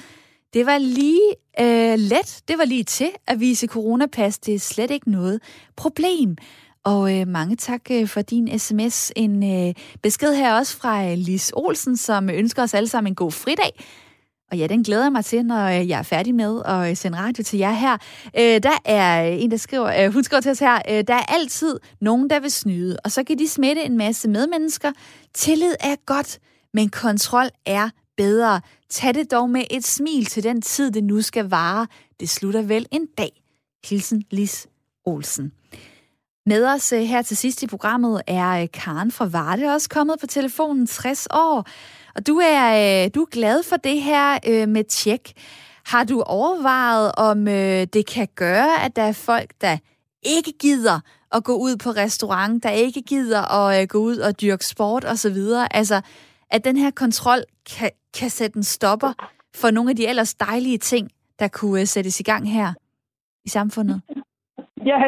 Det var lige øh, let, det var lige til at vise coronapas. Det er slet ikke noget problem. Og øh, mange tak øh, for din sms. En øh, besked her også fra øh, Lis Olsen, som ønsker os alle sammen en god fridag. Og ja, den glæder jeg mig til, når øh, jeg er færdig med at øh, sende radio til jer her. Øh, der er en, der skriver, øh, hun skriver til os her, øh, der er altid nogen, der vil snyde, og så kan de smitte en masse medmennesker. Tillid er godt, men kontrol er bedre. Tag det dog med et smil til den tid, det nu skal vare. Det slutter vel en dag. Hilsen Lis Olsen. Med os øh, her til sidst i programmet er Karen fra Varde også kommet på telefonen 60 år. Og du er, øh, du er glad for det her øh, med tjek. Har du overvejet, om øh, det kan gøre, at der er folk, der ikke gider at gå ud på restaurant, der ikke gider at øh, gå ud og dyrke sport osv.? Altså, at den her kontrol kan, kan sætte en stopper for nogle af de ellers dejlige ting, der kunne øh, sættes i gang her i samfundet? Ja,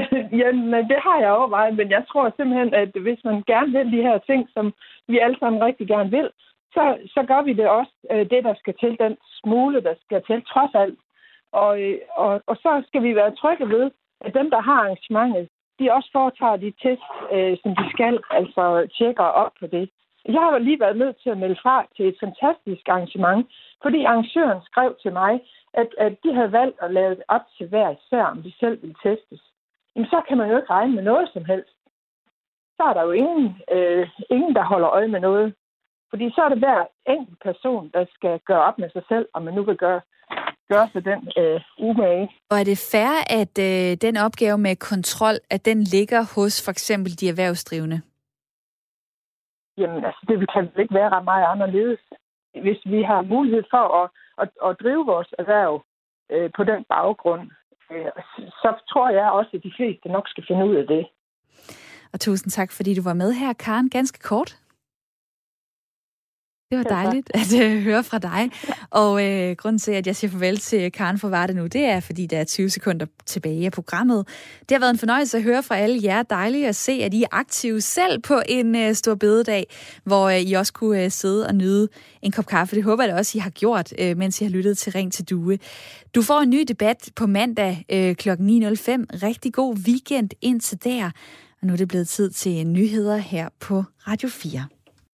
ja men det har jeg overvejet, men jeg tror simpelthen, at hvis man gerne vil de her ting, som vi alle sammen rigtig gerne vil, så, så gør vi det også øh, det, der skal til, den smule, der skal til, trods alt. Og, øh, og, og så skal vi være trygge ved, at dem, der har arrangementet, de også foretager de test, øh, som de skal, altså tjekker op på det. Jeg har lige været nødt til at melde fra til et fantastisk arrangement, fordi arrangøren skrev til mig, at, at de havde valgt at lave det op til hver især, om de selv ville testes. Jamen, så kan man jo ikke regne med noget som helst. Så er der jo ingen, øh, ingen der holder øje med noget. Fordi så er det hver enkelt person, der skal gøre op med sig selv, om man nu vil gøre, gøre sig den øh, umage. Og er det fair, at øh, den opgave med kontrol, at den ligger hos for eksempel de erhvervsdrivende? Jamen, altså, det kan vel ikke være ret meget anderledes. Hvis vi har mulighed for at, at, at drive vores erhverv øh, på den baggrund, øh, så tror jeg også, at de fleste nok skal finde ud af det. Og tusind tak, fordi du var med her, Karen. Ganske kort. Det var dejligt at uh, høre fra dig. Og uh, grunden til, at jeg siger farvel til Karen for Varde nu, det er, fordi der er 20 sekunder tilbage af programmet. Det har været en fornøjelse at høre fra alle jer. Dejligt at se, at I er aktive selv på en uh, stor bededag, hvor uh, I også kunne uh, sidde og nyde en kop kaffe. Det håber jeg da også, I har gjort, uh, mens I har lyttet til Ring til Due. Du får en ny debat på mandag uh, kl. 9.05. Rigtig god weekend indtil der. Og nu er det blevet tid til nyheder her på Radio 4.